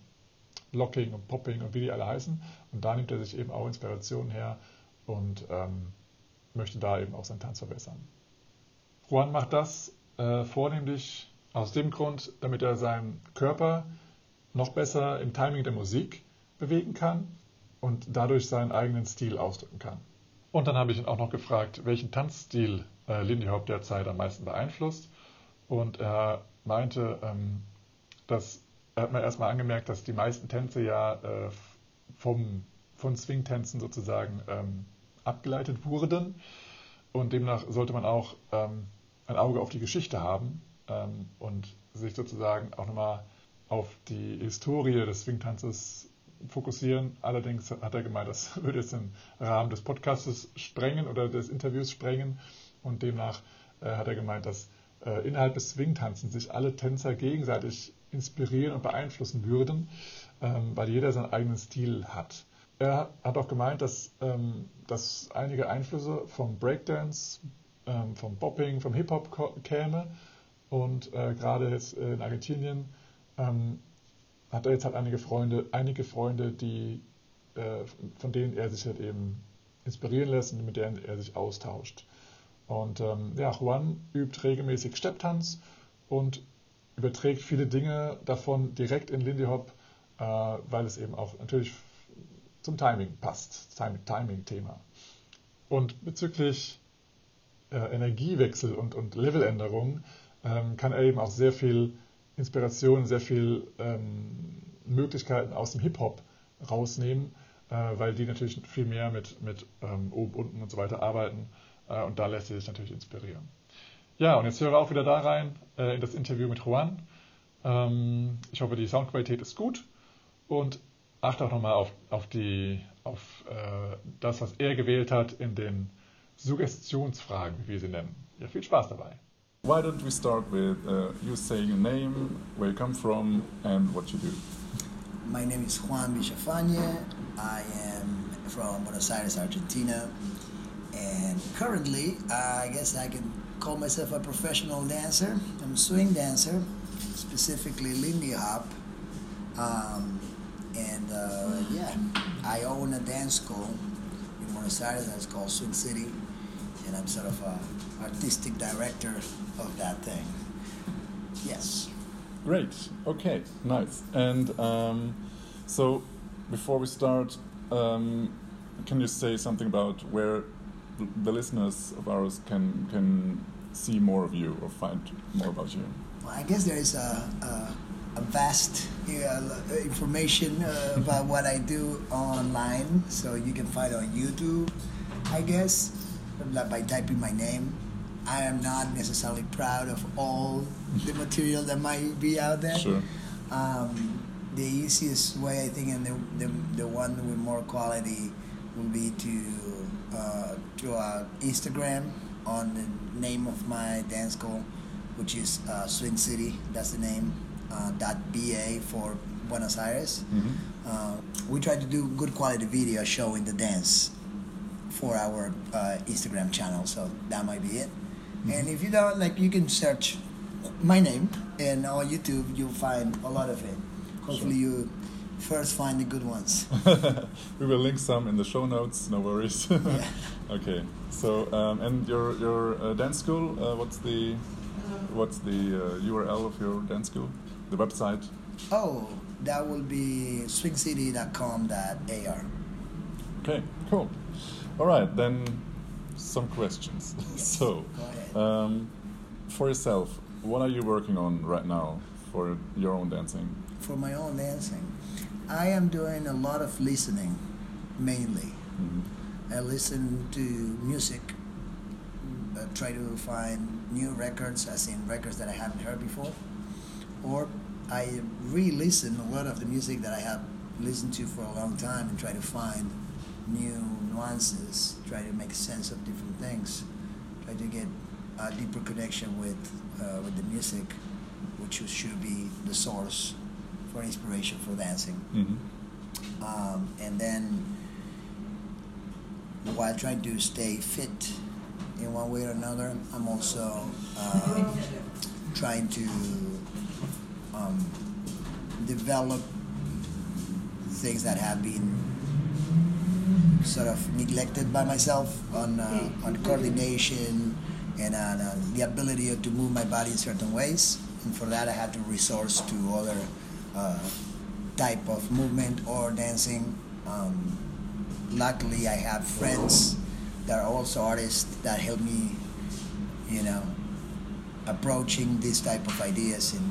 Locking und Popping und wie die alle heißen. Und da nimmt er sich eben auch Inspiration her und ähm, möchte da eben auch seinen Tanz verbessern. Juan macht das äh, vornehmlich aus dem Grund, damit er seinen Körper noch besser im Timing der Musik bewegen kann und dadurch seinen eigenen Stil ausdrücken kann. Und dann habe ich ihn auch noch gefragt, welchen Tanzstil äh, Lindy Hop derzeit am meisten beeinflusst. Und er meinte, ähm, dass er hat mir erstmal angemerkt, dass die meisten Tänze ja äh, vom, von Swing-Tänzen sozusagen ähm, abgeleitet wurden. Und demnach sollte man auch ähm, ein Auge auf die Geschichte haben ähm, und sich sozusagen auch nochmal auf die Historie des Swing-Tanzes fokussieren. Allerdings hat er gemeint, das *laughs* würde jetzt den Rahmen des Podcasts sprengen oder des Interviews sprengen. Und demnach äh, hat er gemeint, dass äh, innerhalb des Swing-Tanzens sich alle Tänzer gegenseitig inspirieren und beeinflussen würden, ähm, weil jeder seinen eigenen Stil hat. Er hat auch gemeint, dass, ähm, dass einige Einflüsse vom Breakdance, ähm, vom Bopping, vom Hip-Hop käme. Und äh, gerade jetzt in Argentinien ähm, hat er jetzt halt einige Freunde, einige Freunde, die, äh, von denen er sich halt eben inspirieren lässt und mit denen er sich austauscht. Und ähm, ja, Juan übt regelmäßig Stepptanz und überträgt viele Dinge davon direkt in Lindy Hop, äh, weil es eben auch natürlich zum Timing passt, Timing-Thema. Und bezüglich äh, Energiewechsel und, und Leveländerung ähm, kann er eben auch sehr viel Inspiration, sehr viel ähm, Möglichkeiten aus dem Hip-Hop rausnehmen, äh, weil die natürlich viel mehr mit, mit ähm, oben, unten und so weiter arbeiten äh, und da lässt sie sich natürlich inspirieren. Ja, und jetzt höre auch wieder da rein äh, in das Interview mit Juan. Ähm, ich hoffe, die Soundqualität ist gut. Und achte auch nochmal auf, auf, die, auf äh, das, was er gewählt hat in den Suggestionsfragen, wie wir sie nennen. Ja, viel Spaß dabei. Why don't we start with uh, you saying your name, where you come from, and what you do? My name is Juan Villafañe. I am from Buenos Aires, Argentina. And currently, uh, I guess I can call myself a professional dancer. I'm a swing dancer, specifically Lindy Hop. Um, and uh, yeah, I own a dance school in Buenos Aires that's called Swing City, and I'm sort of a artistic director of that thing. Yes. Great. Okay. Nice. And um, so, before we start, um, can you say something about where the listeners of ours can can see more of you or find more about you? Well, I guess there is a, a, a vast information uh, about what I do online, so you can find on YouTube, I guess, by typing my name. I am not necessarily proud of all the material that might be out there. Sure. Um, the easiest way, I think, and the, the, the one with more quality would be to uh, to uh, Instagram on the name of my dance school, which is uh, Swing City. That's the name. Uh, dot ba for Buenos Aires. Mhm. Uh, we try to do good quality video showing the dance for our uh, Instagram channel. So that might be it. And if you don't like, you can search my name and on YouTube. You'll find a lot of it. Hopefully, you first find the good ones. *laughs* we will link some in the show notes. No worries. Yeah. *laughs* okay. So, um, and your your uh, dance school? Uh, what's the what's the uh, URL of your dance school? The website? Oh, that will be swingcity.com.ar. Okay. Cool. All right. Then some questions. *laughs* Yes, so, um, for yourself, what are you working on right now for your own dancing? For my own dancing, I am doing a lot of listening, mainly. Mhm. I listen to music, uh, try to find new records, as in records that I haven't heard before, or I re-listen a lot of the music that I have listened to for a long time and try to find new nuances, try to make sense of different things, try to get a deeper connection with uh, with the music, which should be the source for inspiration for dancing Mhm. um, and then while trying to stay fit in one way or another, I'm also uh, trying to um, develop things that have been sort of neglected by myself on uh, on coordination and on uh, the ability to move my body in certain ways. And for that, I had to resource to other uh, type of movement or dancing. Um, luckily, I have friends that are also artists that help me, you know, approaching these type of ideas in,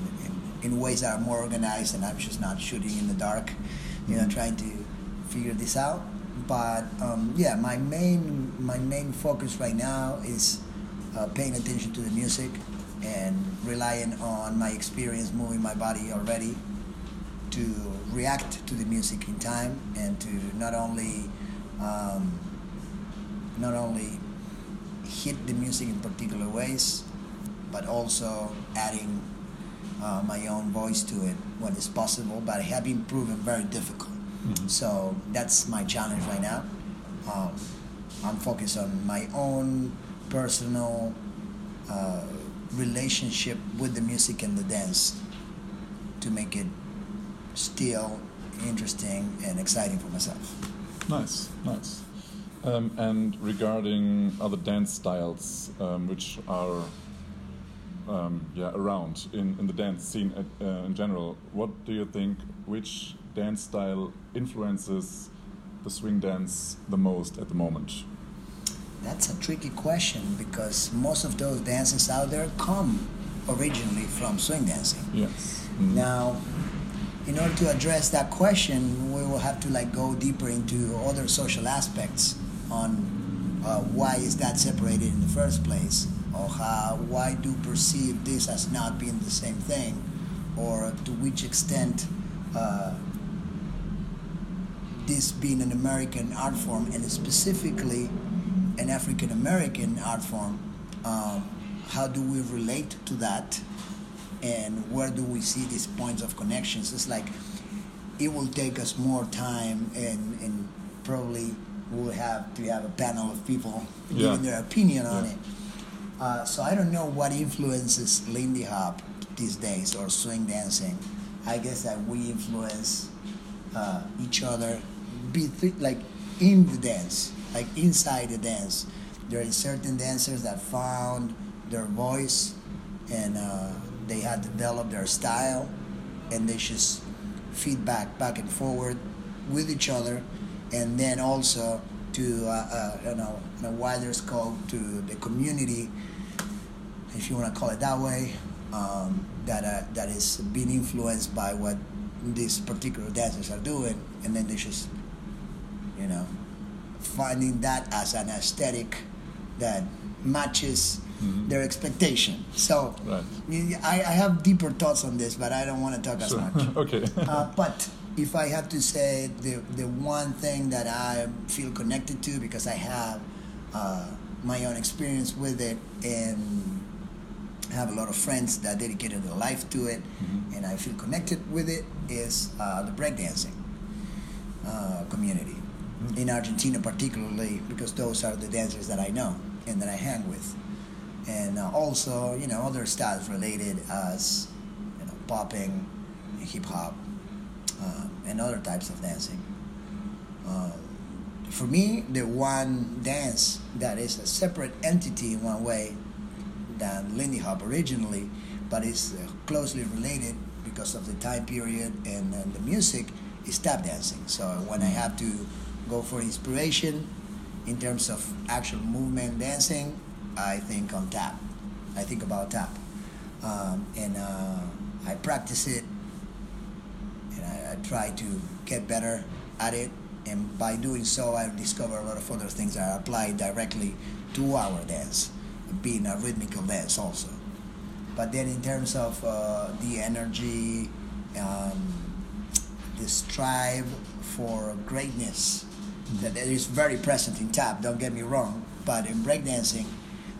in, ways that are more organized and I'm just not shooting in the dark, you know, trying to figure this out. But um, yeah, my main my main focus right now is uh, paying attention to the music and relying on my experience moving my body already to react to the music in time and to not only um, not only hit the music in particular ways, but also adding uh, my own voice to it when it's possible. But it has been proven very difficult. Mhm. So that's my challenge right now. Um, I'm focused on my own personal uh, relationship with the music and the dance to make it still interesting and exciting for myself. Nice, nice. Um, and regarding other dance styles um, which are um, yeah around in, in the dance scene at, uh, in general, what do you think? Which dance style influences the swing dance the most at the moment? That's a tricky question because most of those dances out there come originally from swing dancing. Yes. Mm. Now, in order to address that question, we will have to like go deeper into other social aspects on uh, why is that separated in the first place, or how why do you perceive this as not being the same thing, or to which extent uh, this being an American art form and specifically an African American art form, um, how do we relate to that? And where do we see these points of connections? It's like it will take us more time and, and probably we'll have to have a panel of people Yeah. giving their opinion on Yeah. it. Uh, so I don't know what influences Lindy Hop these days or swing dancing. I guess that we influence uh, each other, be like in the dance, like inside the dance. There are certain dancers that found their voice and uh, they had developed their style, and they just feedback back and forward with each other, and then also to uh, uh, you know a wider scope to the community, if you want to call it that way, um, that uh, that is being influenced by what these particular dancers are doing, and then they just you know finding that as an aesthetic that matches Mhm. their expectation. So Right. I, I have deeper thoughts on this, but I don't want to talk as much. *laughs* okay. Uh, but if I had to say the the one thing that I feel connected to because I have uh, my own experience with it and have a lot of friends that dedicated their life to it, Mhm. and I feel connected with it is uh, the breakdancing uh, community Mm. in Argentina, particularly because those are the dancers that I know and that I hang with, and uh, also you know other styles related as you know popping, hip hop, uh, and other types of dancing. Uh, for me, the one dance that is a separate entity in one way than Lindy Hop originally, but is uh, closely related because of the time period and, and the music is tap dancing. So when I have to go for inspiration in terms of actual movement dancing, I think on tap. I think about tap. Um, and uh, I practice it try to get better at it. And by doing so, I discover a lot of other things that are applied directly to our dance, being a rhythmical dance also. But then, in terms of uh, the energy, um, the strive for greatness, that is very present in tap. Don't get me wrong, but in breakdancing,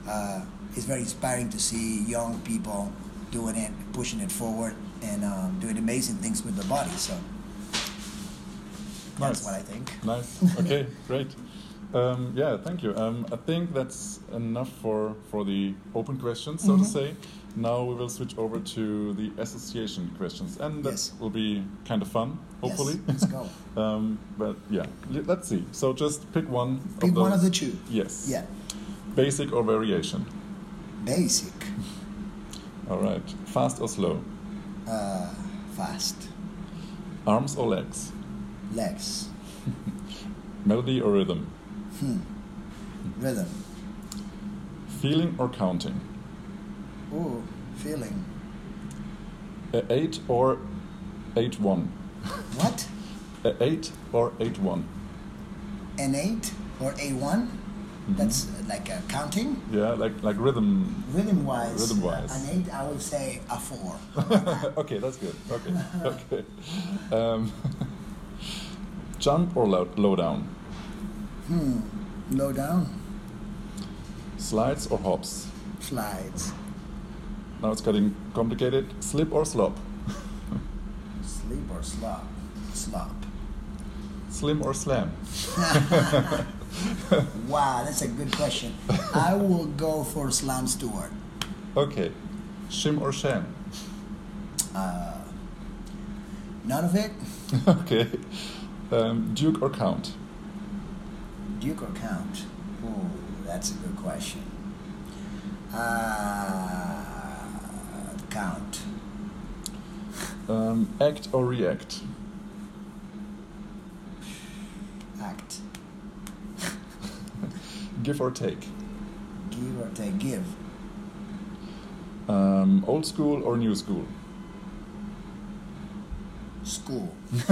uh, it's very inspiring to see young people doing it, pushing it forward, and um, doing amazing things with the body. So that's what I think. Nice. *laughs* Okay, great. Um, yeah, thank you. Um, I think that's enough for, for the open questions, so to Mhm. say. Now we will switch over to the association questions, and that Yes. will be kind of fun, hopefully. Yes, let's go. *laughs* um, but yeah, let's see. So just pick one. Pick of one of the two. Yes. Yeah, Basic or variation. basic, All right. Fast or slow. uh, fast, Arms or legs. legs, *laughs* Melody or rhythm. hmm. rhythm. Feeling or counting. Ooh, feeling. A eight or eight one. *laughs* What? A eight or eight one. An eight or a one? Mm-hmm. That's uh, like a counting. Yeah, like like rhythm. Rhythm wise, Rhythm-wise. an eight, I would say a four. *laughs* okay, that's good. Okay, okay. Um, *laughs* jump or low, low down. Hmm. Low down, Slides or hops. slides, Now it's getting complicated. Slip or slop. Slip or slop, slop. Slim or slam. *laughs* *laughs* Wow, that's a good question. I will go for Slam Stewart. Okay. Shim or sham. Uh, none of it. *laughs* okay. Um, Duke or count. Duke or Count? Ooh, that's a good question. Uh, count. Um, act or react. Give or take. Give or take. Give. Um, old school or new school. School. *laughs*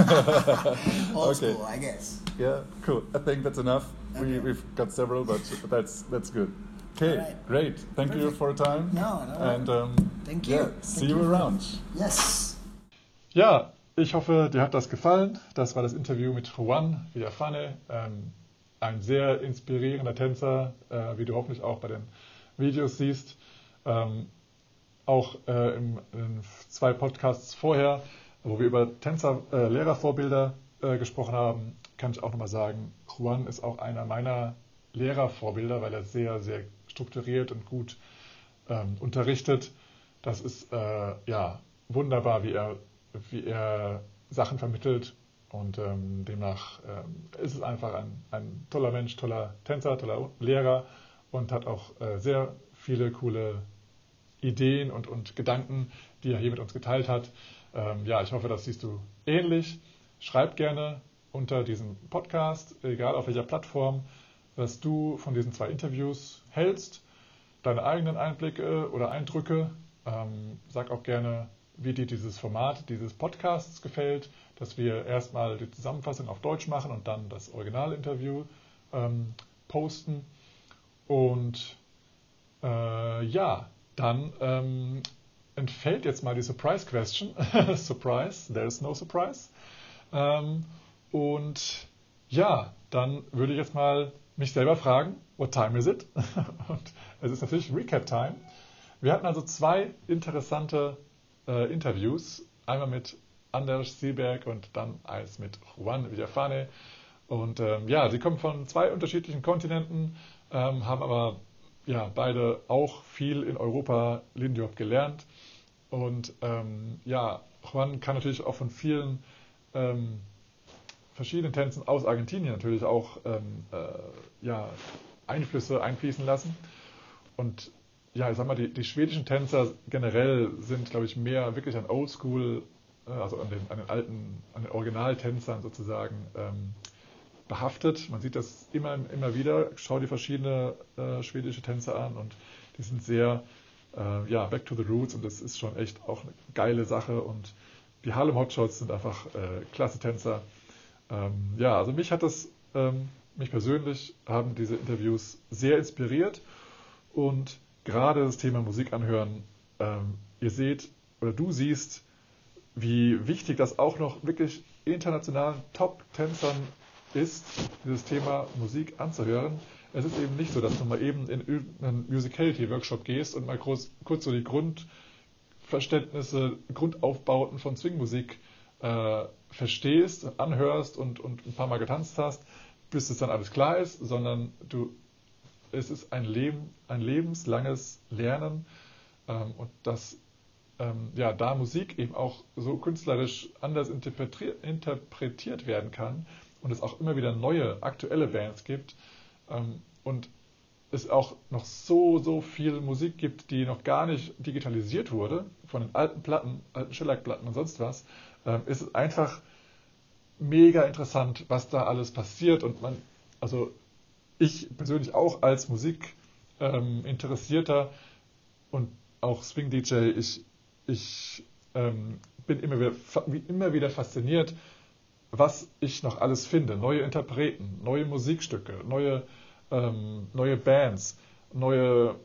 Old Okay. school, I guess. Yeah, cool. I think that's enough. We, Okay. we've got several, but that's that's good. Okay, Alright. great. Thank you Perfect. for your time. No, no. And um, Thank yeah, you. see Thank you you. around. Yes. Ja, ich hoffe, dir hat das gefallen. Das war das Interview mit Juan Villafane, ähm, ein sehr inspirierender Tänzer, äh, wie du hoffentlich auch bei den Videos siehst. Ähm, auch äh, im, in zwei Podcasts vorher, wo wir über Tänzer, äh, Lehrervorbilder äh, gesprochen haben, kann ich auch nochmal sagen, Juan ist auch einer meiner Lehrervorbilder, weil er sehr, sehr strukturiert und gut ähm, unterrichtet. Das ist äh, ja wunderbar, wie er, wie er Sachen vermittelt. Und ähm, demnach ähm, ist es einfach ein, ein, toller Mensch, toller Tänzer, toller Lehrer und hat auch äh, sehr viele coole Ideen und, und Gedanken, die er hier mit uns geteilt hat. Ähm, ja, ich hoffe, das siehst du ähnlich. Schreib gerne unter diesem Podcast, egal auf welcher Plattform, was du von diesen zwei Interviews hältst, deine eigenen Einblicke oder Eindrücke. Ähm, sag auch gerne, wie dir dieses Format dieses Podcasts gefällt, dass wir erstmal die Zusammenfassung auf Deutsch machen und dann das Originalinterview ähm, posten. Und äh, ja, dann ähm, entfällt jetzt mal die Surprise Question. *laughs* surprise, there is no surprise. Ähm, und ja, dann würde ich jetzt mal mich selber fragen, what time is it? *laughs* und es ist natürlich Recap Time. Wir hatten also zwei interessante äh, Interviews. Einmal mit Anders Seeberg und dann eins mit Juan Villafane. Und ähm, ja, sie kommen von zwei unterschiedlichen Kontinenten, ähm, haben aber ja, beide auch viel in Europa Lindy gelernt. Und ähm, ja, Juan kann natürlich auch von vielen ähm, verschiedenen Tänzen aus Argentinien natürlich auch ähm, äh, ja, Einflüsse einfließen lassen. Und ja, ich sag mal, die, die schwedischen Tänzer generell sind, glaube ich, mehr wirklich an Oldschool, äh, also an den, an den alten, an den Originaltänzern sozusagen ähm, behaftet. Man sieht das immer, immer wieder. Schau dir verschiedene äh, schwedische Tänzer an und die sind sehr, äh, ja, back to the roots und das ist schon echt auch eine geile Sache und die Harlem Hotshots sind einfach äh, klasse Tänzer. Ähm, ja, also mich hat das, ähm, mich persönlich haben diese Interviews sehr inspiriert und gerade das Thema Musik anhören, ähm, ihr seht oder du siehst, wie wichtig das auch noch wirklich internationalen Top-Tänzern ist, dieses Thema Musik anzuhören. Es ist eben nicht so, dass du mal eben in einen Musicality-Workshop gehst und mal kurz, kurz so die Grundverständnisse, Grundaufbauten von Swingmusik äh, verstehst, anhörst und, und ein paar Mal getanzt hast, bis es dann alles klar ist, sondern du, es ist ein, Leben, ein lebenslanges Lernen ähm, und dass ähm, ja, da Musik eben auch so künstlerisch anders interpretiert, werden kann, und es auch immer wieder neue, aktuelle Bands gibt ähm, und es auch noch so, so viel Musik gibt, die noch gar nicht digitalisiert wurde, von den alten Platten, alten Shellac-Platten und sonst was, ähm, ist es einfach mega interessant, was da alles passiert und man, also ich persönlich auch als Musikinteressierter ähm, und auch Swing-DJ, ich, ich ähm, bin immer wieder, immer wieder fasziniert, was ich noch alles finde. Neue Interpreten, neue Musikstücke, neue, ähm, neue Bands, neue.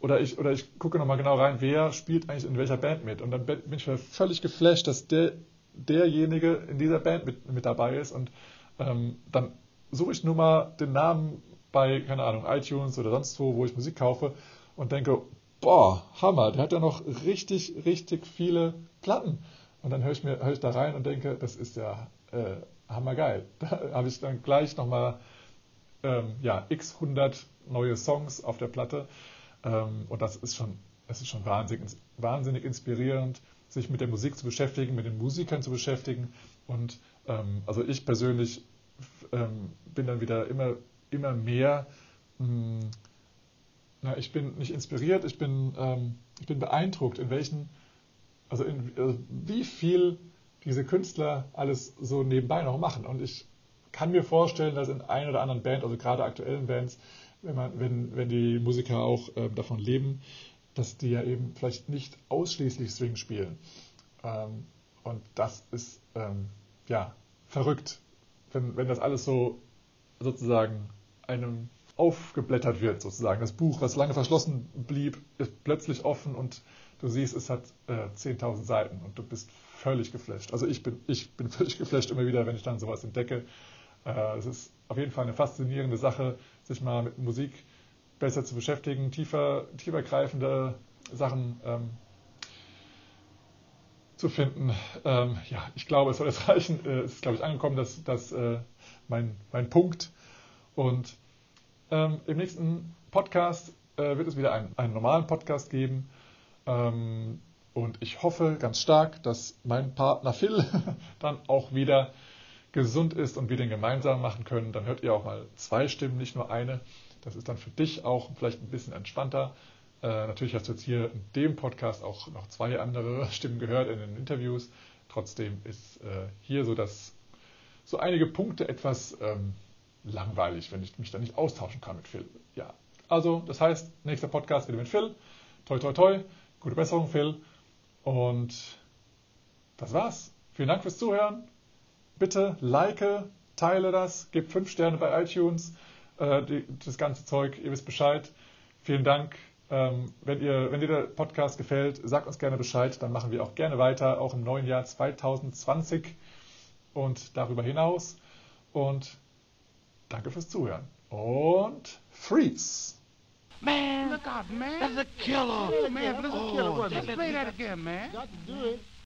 Oder ich, oder ich gucke nochmal genau rein, wer spielt eigentlich in welcher Band mit. Und dann bin ich völlig geflasht, dass der, derjenige in dieser Band mit, mit dabei ist. Und ähm, dann suche ich nur mal den Namen bei, keine Ahnung, iTunes oder sonst wo, wo ich Musik kaufe und denke, boah, Hammer, der hat ja noch richtig, richtig viele Platten. Und dann höre ich, mir, höre ich da rein und denke, das ist ja äh, hammergeil. *laughs* Da habe ich dann gleich nochmal ähm, ja, x 100 neue Songs auf der Platte. Ähm, und das ist schon, es ist schon wahnsinnig, wahnsinnig inspirierend, sich mit der Musik zu beschäftigen, mit den Musikern zu beschäftigen. Und ähm, also ich persönlich ähm, bin dann wieder immer, immer mehr, mh, hm, na, ich bin nicht inspiriert, ich bin, ähm, ich bin beeindruckt, in welchen, also, in, also wie viel diese Künstler alles so nebenbei noch machen. Und ich kann mir vorstellen, dass in ein oder anderen Band, also gerade aktuellen Bands, wenn, man, wenn, wenn die Musiker auch äh, davon leben, dass die ja eben vielleicht nicht ausschließlich Swing spielen. Ähm, und das ist ähm, ja verrückt, wenn, wenn das alles so sozusagen einem aufgeblättert wird, sozusagen. Das Buch, was lange verschlossen blieb, ist plötzlich offen und du siehst, es hat äh, 10.000 Seiten und du bist völlig geflasht. Also ich bin, ich bin *laughs* völlig geflasht immer wieder, wenn ich dann sowas entdecke. Äh, es ist auf jeden Fall eine faszinierende Sache, sich mal mit Musik besser zu beschäftigen, tiefer, tiefergreifende Sachen ähm, zu finden. Ähm, ja, ich glaube, es soll jetzt *laughs* reichen. Äh, es ist, glaube ich, angekommen, dass, dass äh, mein, mein Punkt. Und ähm, im nächsten Podcast äh, wird es wieder einen, einen normalen Podcast geben. Ähm, und ich hoffe ganz stark, dass mein Partner Phil *laughs* dann auch wieder gesund ist und wir den gemeinsam machen können. Dann hört ihr auch mal zwei Stimmen, nicht nur eine. Das ist dann für dich auch vielleicht ein bisschen entspannter. Äh, natürlich hast du jetzt hier in dem Podcast auch noch zwei andere *laughs* Stimmen gehört in den Interviews. Trotzdem ist äh, hier so, dass so einige Punkte etwas ähm, langweilig, wenn ich mich da nicht austauschen kann mit Phil. Ja, also das heißt, nächster Podcast wieder mit Phil. Toi, toi, toi. Gute Besserung, Phil. Und das war's. Vielen Dank fürs Zuhören. Bitte like, teile das, gebt fünf Sterne bei iTunes. Äh, die, das ganze Zeug, ihr wisst Bescheid. Vielen Dank. Ähm, wenn, ihr, wenn dir der Podcast gefällt, sagt uns gerne Bescheid. Dann machen wir auch gerne weiter, auch im neuen Jahr 2020 und darüber hinaus. Und danke fürs Zuhören. Und Freeze! Man, look out, man. That's a killer. Oh, man, that's a killer. Oh, Let's play that again, man. Got to do it.